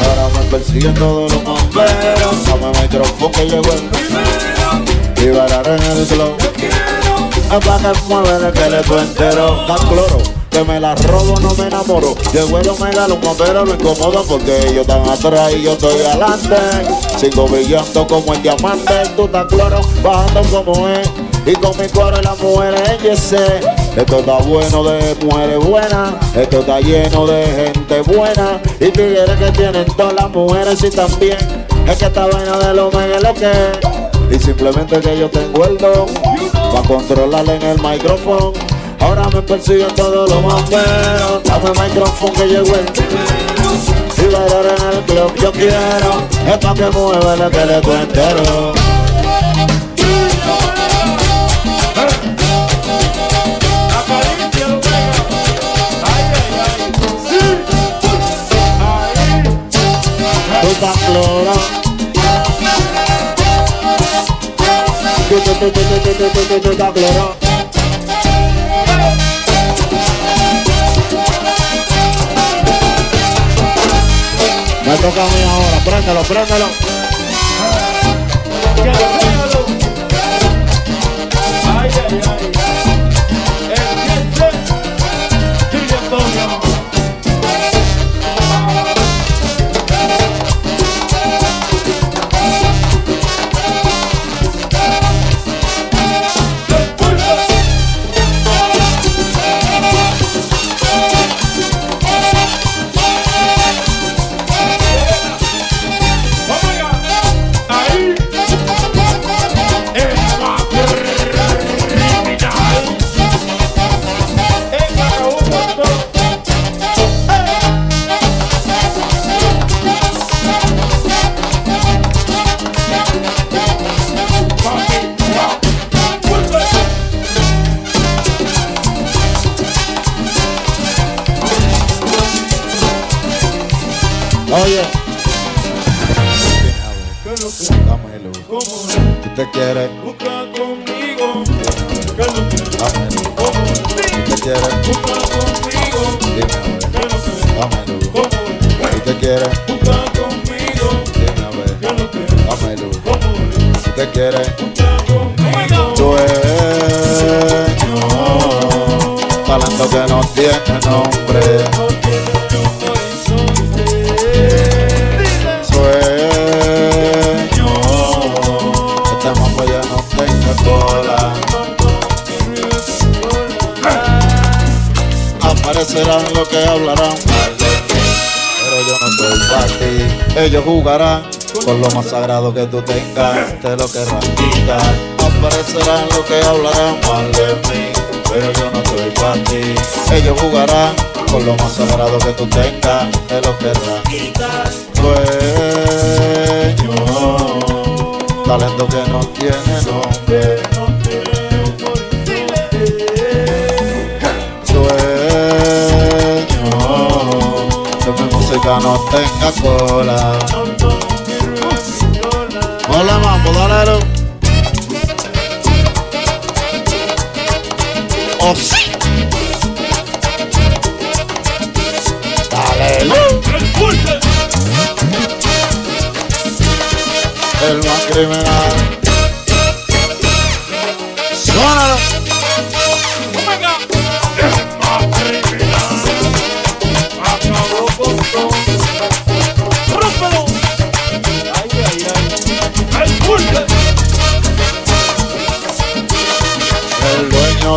Ahora me persiguen todos los bomberos. Dame micrófono que llegó el primero. Y bailar en el globo. Es pa' que mueve el que le entero. Dan cloro. Que me la robo, no me enamoro. Llegó el omega, los bomberos lo incomodo porque ellos están atrás y yo estoy adelante. Sigo brillando como el diamante. Tú estás cloro, bajando como es. Y con mi coro y las mujeres ella Esto está bueno de mujeres buenas. Esto está lleno de gente buena. Y tigres que tienen todas las mujeres y también. Es que está bueno de lo mega lo que. Y simplemente que yo tengo el don. para controlarle en el micrófono. Ahora me persiguen todos los bomberos. Dame el micrófono que llegó el y bailar en el club yo quiero Es pa' que mueva el que le tú entero ay. Sí. Ahí. Toca a mí ahora, préndelo, préndelo Oh yeah. Dámelo. ¿Cómo? Tú te quieres. Busca conmigo. Dámelo. ¿Cómo? Tú te quieres. Busca conmigo. Dámelo. ¿Cómo? Tú te quieres. Busca conmigo. Dámelo. ¿Cómo? Tú te quieres. Ellos jugarán con lo más sagrado que tú tengas Te lo querrán quitar. Aparecerán lo que hablarán mal de mí Pero yo no soy para ti. Ellos jugarán con lo más sagrado que tú tengas Te lo querrán quitar. Sueño Talento que no tiene nombre música no tenga cola Hola mambo, dale lo. Oh sí Dale. El más criminal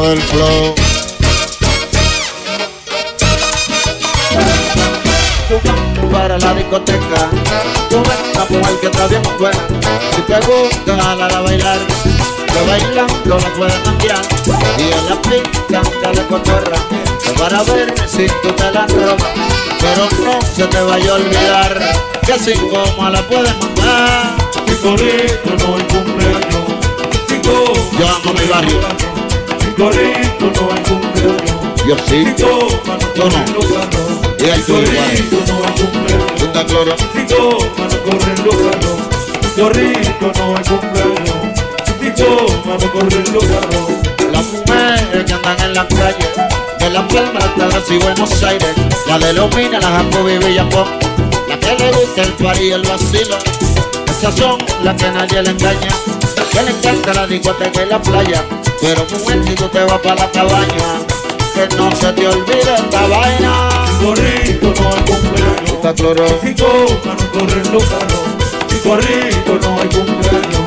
del flow. Para la discoteca Tú ves una mujer que está bien buena Si te gusta la a bailar Que bailando la puedes cambiar. Y en la pista dale cotorra Que para ver si tú te la robas. Pero no se te vaya a olvidar Que sin goma la puedes mandar. Chicorito no hay cumpleaños. Chico, Yo amo mi barrio Chicorito no hay cumpleaños. Yo sí mano Yo no. los el tuyo igual Chicorito no hay cumpleaños. Tú estás cloro Chico, mano corren los carros. Chorrito no hay cumpleaños. Si toma no correr los carros. Las mujeres que andan en la calle, de la palma hasta y Buenos Aires, la de Lomina, la Jacob y Villapón, la que le gusta el par y el vacilo, esas son las que nadie le engaña, que le encanta la discoteca y la playa, pero mujer si tú te vas para la cabaña, que no se te olvide esta vaina. Chorrito no hay cumpleaños. Está cloro, Si toma no correr los carros. Si Chorrito no hay cumpleaños.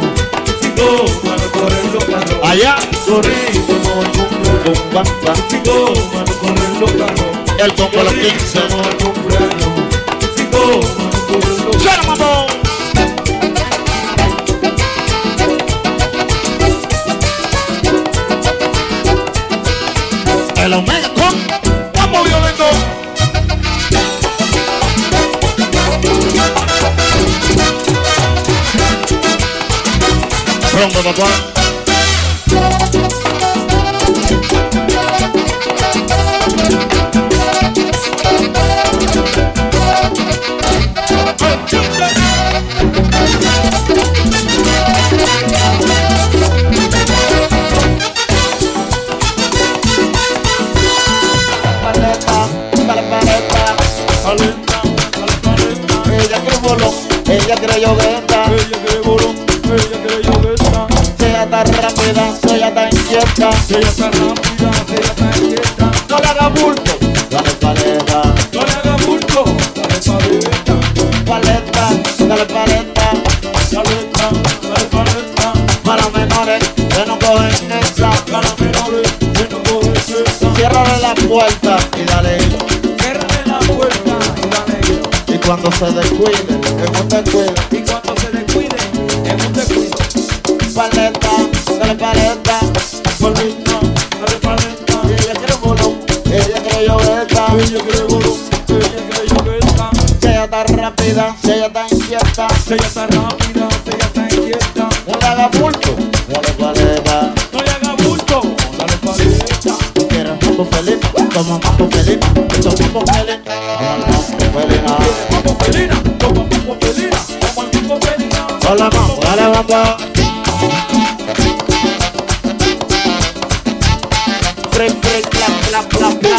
Si toma no correr los carros. allá, Chorrito no hay cumpleaños. bum, bam, bam, Si toma no correr los carros. el combo 15. Chorrito no hay cumpleaños. Si toma no. Pronto, papá. Ella está rápida, ella está inquieta. No le haga bulto, dale paleta. No le haga bulto, dale paleta. Paleta, dale paleta. Alenta, dale paleta. Para menores que no cogen esa. Para menores que no cogen presa. Ciérrale la puerta y dale. Ciérrale la puerta y dale. Y cuando se descuide, que no te cuide. Yogueta. Ella ella tan rápida, sea tan inquieta. Ella está rápida, ella está inquieta. No le haga bulto, dale paleta. No le haga bulto, dale paleta. Tú quieres mambo feliz, toma mambo feliz. Esto es mambo feliz, toma mambo feliz. Mambo felina, toma mambo felina, el mambo felina. Hola mambo, dale mambo. Clap, clap, clap,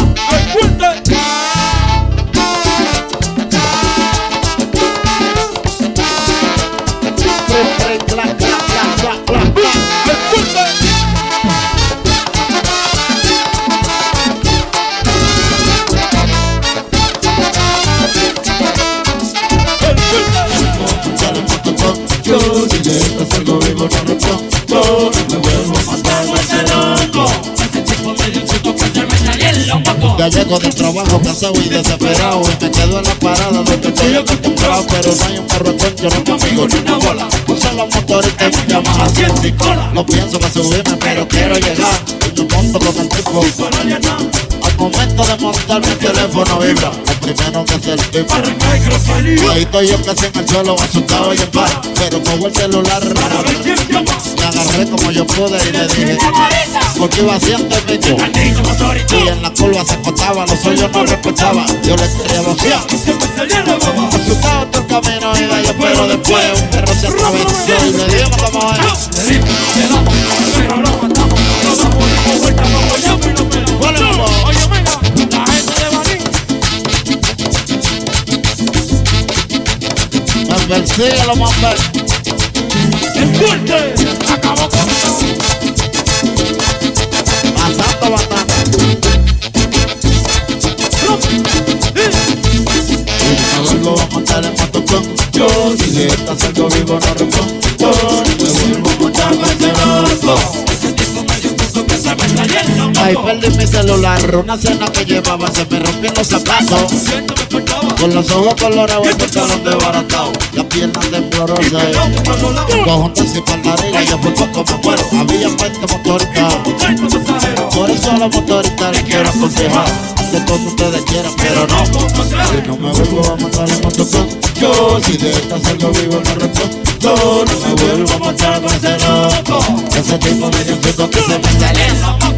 Ya llego del trabajo cansado y desesperado Y me quedo en la parada donde estoy acostumbrado Pero no hay un carro concho, no conmigo ni una bola. Un solo motorista y me llaman así en Ticola No pienso que subirme, pero quiero llegar. Y me monto con el tipo. Al momento de montar mi teléfono vibra. El primero que se el tipo Ahí estoy yo casi en el suelo, asustado y en para Pero cojo el celular Me agarré como yo pude y le dije Porque iba haciendo el pico y en la curva se acostaba, los suyos no respetaba. Yo le quería vocear. Asustado todo el camino iba yo, pero después un perro se atravesó y le dijo cómo es. ¿Cuál es, mamá? Me persigue lo más bello. Pasando batata. Y me vuelvo a montar en motocón. Yo, si estás algo vivo, no respondo. Ay, perdí mi celular, una cena que llevaba, se me rompieron los zapatos. Con los ojos colorados, el pantalón desbaratado. Las piernas temblorosas. Conjuntas y palmarinas, yo por poco me muero. Había 20 motoristas. Por eso a los motoristas les quiero aconsejar. Que todos ustedes quieran, pero no. Si no me vuelvo a matar en motocón. Yo, si de esta salgo vivo, no respondo. No me vuelvo a matar con ese loco. Ese tipo me dio un susto que se me sale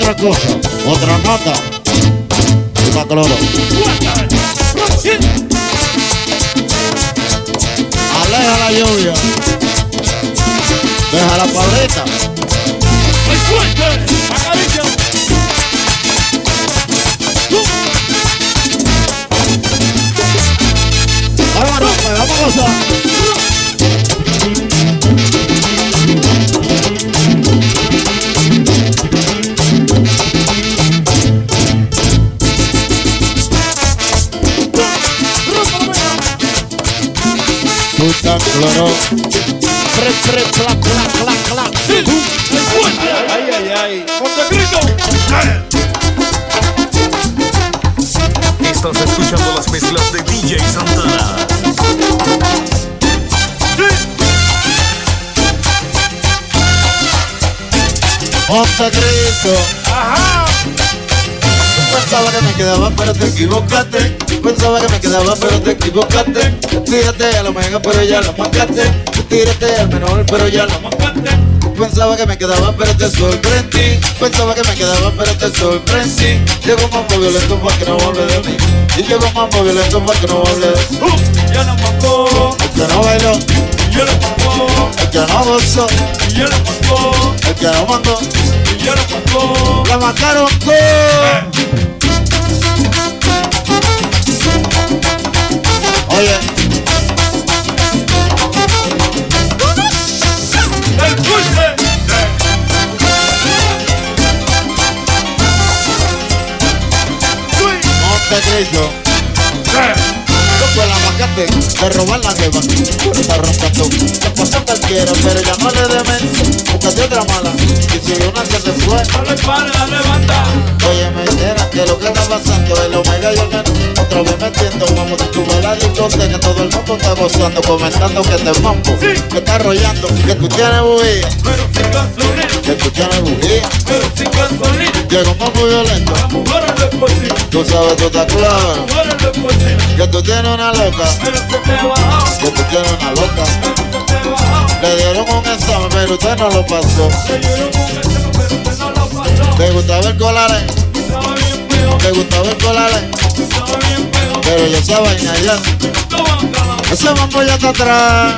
otra cosa, otra nota. Más cloro. Aleja la lluvia. Deja la paleta. ¡Soy fuerte! ¡Pajarito! ¡Vámonos, vamos a gozar! Cloro. Pre, pre, cla, cla, cla, cla. Ay, ay, ay. Montecristo. Estás escuchando las mezclas de DJ Santana. Montecristo. Ajá. Pensaba que me quedaba, pero te equivocaste. Pensaba que me quedaba, pero te equivocaste. Tírate a la mega, pero ya la marcaste. Tírate al menor, pero ya la marcaste. Pensaba que me quedaba, pero te sorprendí. Pensaba que me quedaba, pero te sorprendí. Llegó un mambo violento para que no hable de mí. Y llegó un mambo violento para que no hable de mí. Uh, ya la mandó. El que no bailó, Ya la mandó. el que no gozó, Ya la mandó. el que no mandó. Ya la mandó. La marcaron todo. Oye, El dulce. La macate, de robar la jeva, por esa ronca tú. La pasa cualquiera, pero ya no le demen, búscate otra mala. Y si una que se fue, Dale para, levanta. oye, me entera que lo que está pasando, el omega y el menú, otra vez metiendo, vamos a tu la discoteca, todo el mundo está gozando, comentando que te mambo, que está arrollando, que tú tienes bujía, Pero sin gasolina. que tú tienes bujía. Pero sin gasolina. Llega un mambo violento, La mujer es tú sabes, tú estás claro, mujer es después. que tú tienes una loca, Tú tienes una loca. Le dieron un examen, pero usted no lo pasó. ¿Te gustaba el colare? Feo. ¿Te gustaba el colare? Feo. Pero yo esa vaina ya. A. Ese mambo ya está atrás.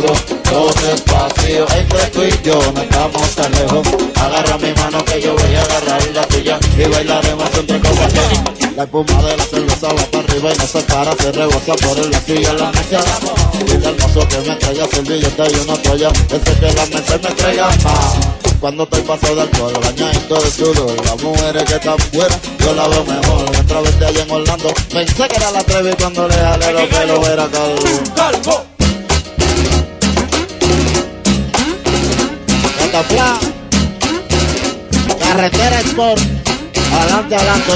Solo espacios entre tú y yo, no estamos tan lejos. Agarra mi mano que yo voy a agarrar la tuya y bailaremos entre que la espuma de la cerveza va para arriba y no se para, se rebosa por el vacío en la mesa. Dile mozo que me traiga servilleta y una toalla, ese que la mesa me traiga más. Cuando estoy pasado de alcohol, bañadito de sudor, las mujeres que están fuera, yo la veo mejor. Otra vez de allá en Orlando, pensé que era la Trevi cuando le jalé lo que lo era calvo. Calvo. Carretera Sport, adelante, adelante.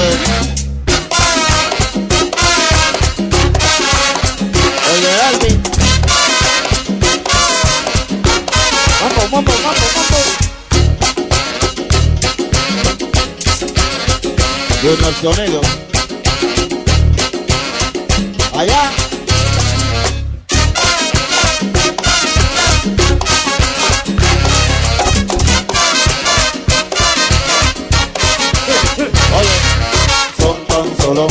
Oye, Alvin. Vamos, vamos, vamos, vamos. Junior Sonido. Allá. Solo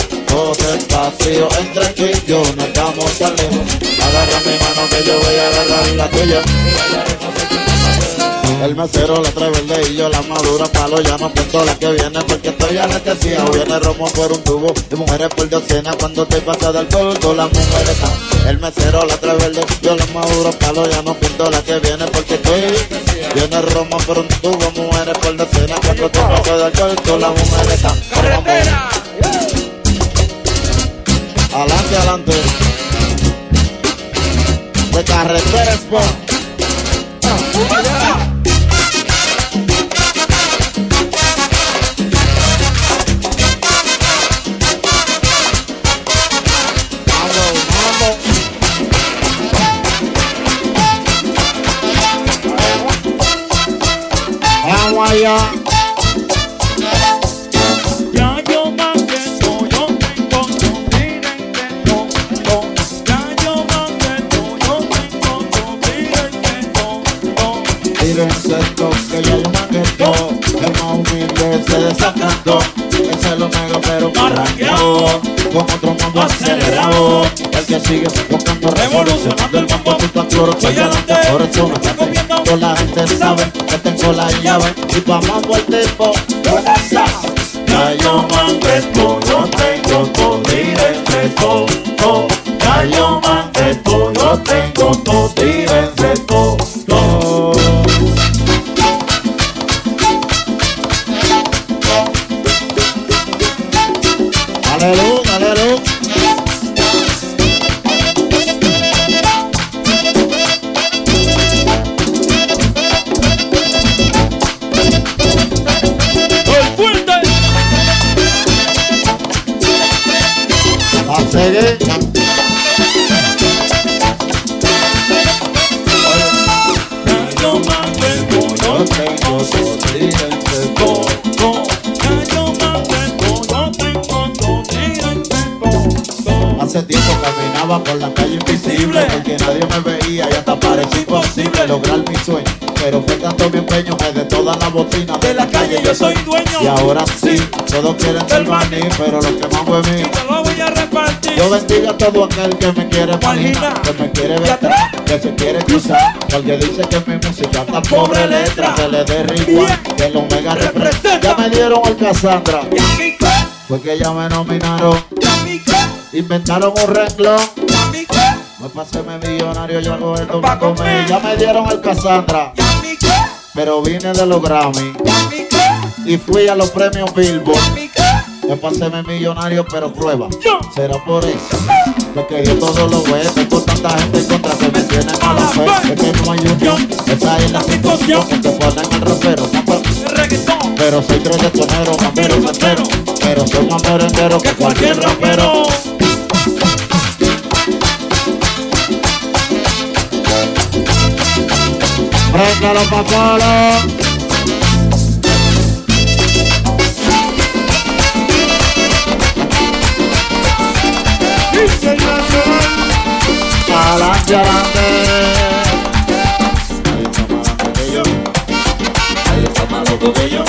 espacios entre tú y yo, no estamos tan lejos. Agarra mi mano que yo voy a agarrar la tuya. El mesero la trae verde y yo la madura palo ya no pinto la que viene porque estoy anestesiado. Viene romo por un tubo y mujeres por docena cuando te pasa del todo las mujeres están. El mesero la trae verde yo la madura palo ya no pinto la que viene porque estoy Viene romo por un tubo, mujeres por docena cuando te pasa del todo las mujeres están. Adelante, adelante. De carretera Sport. Que sigue buscando revolucionando el mambo Puta cloro que adelante comiendo. Toda la gente sabe que tengo la llave Y mambo el tipo. ¿Dónde está? Ya yo lograr mi sueño Pero fue tanto mi empeño que de todas las bocinas De la calle yo soy dueño. Y ahora sí, todos quieren ser maní Pero lo que más fue mío. Y te lo voy a repartir. Yo bendiga a todo aquel que me quiere marginar, que me quiere ver, que se quiere cruzar, porque dice que mi música está pobre letra, que le dé igual, que el Omega representa. Ya me dieron el Cassandra, fue que ya me nominaron, inventaron un renglón. Y a mi que, Me pasé mi millonario, yo hago esto Pa' para comer. Ya me dieron el Cassandra, pero vine de los Grammy y fui a los premios Billboard. Me pasé mi millonario, pero prueba. Yo. Será por eso. Porque yo todo lo ve. Tengo tanta gente en contra que me tiene mala fe. Es que no hay unión. Esa es la situación. Que te ponen el rapero. pero- soy reggaetonero, rapero, rapero. Pero soy más merenguero que Que cualquier rapero. Prende los papeles. Adelante, adelante. Ahí está más loco que yo.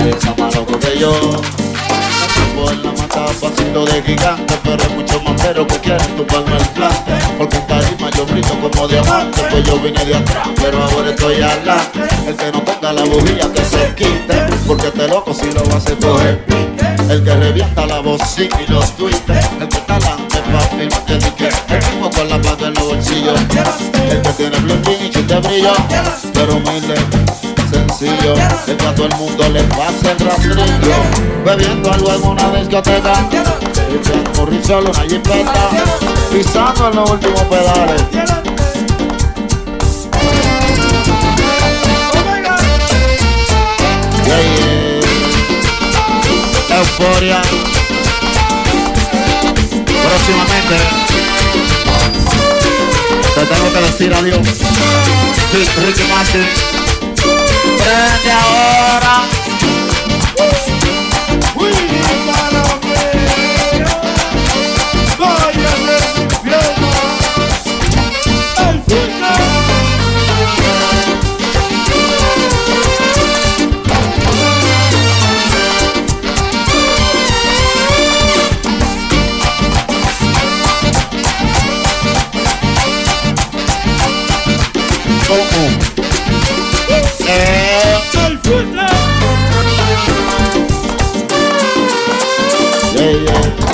Ahí está más loco que yo. Más que más que. Por la mata pasito de gigante, pero hay muchos mamberos que quieren tumbarme el plante. Porque en tarima yo brillo como diamante, pues yo vine de atrás, pero ahora estoy adelante. El que no ponga la bujía que se quite, porque este loco si lo hace coger pique. El que revienta la bocina y los tweets, el que está adelante papi, no te dique. El tipo con la pata en los bolsillos, el que tiene bling y chiste brillo, pero humilde sencillo Es que a todo el mundo le pasa el rastrillo. Bebiendo algo en una discoteca Y corrí solo una jipeta Pisando en los últimos pedales. Yeah, yeah. Euforia. Próximamente. Te tengo que decir adiós. Rick- Ricky Martin Prende ahora yeah, yeah.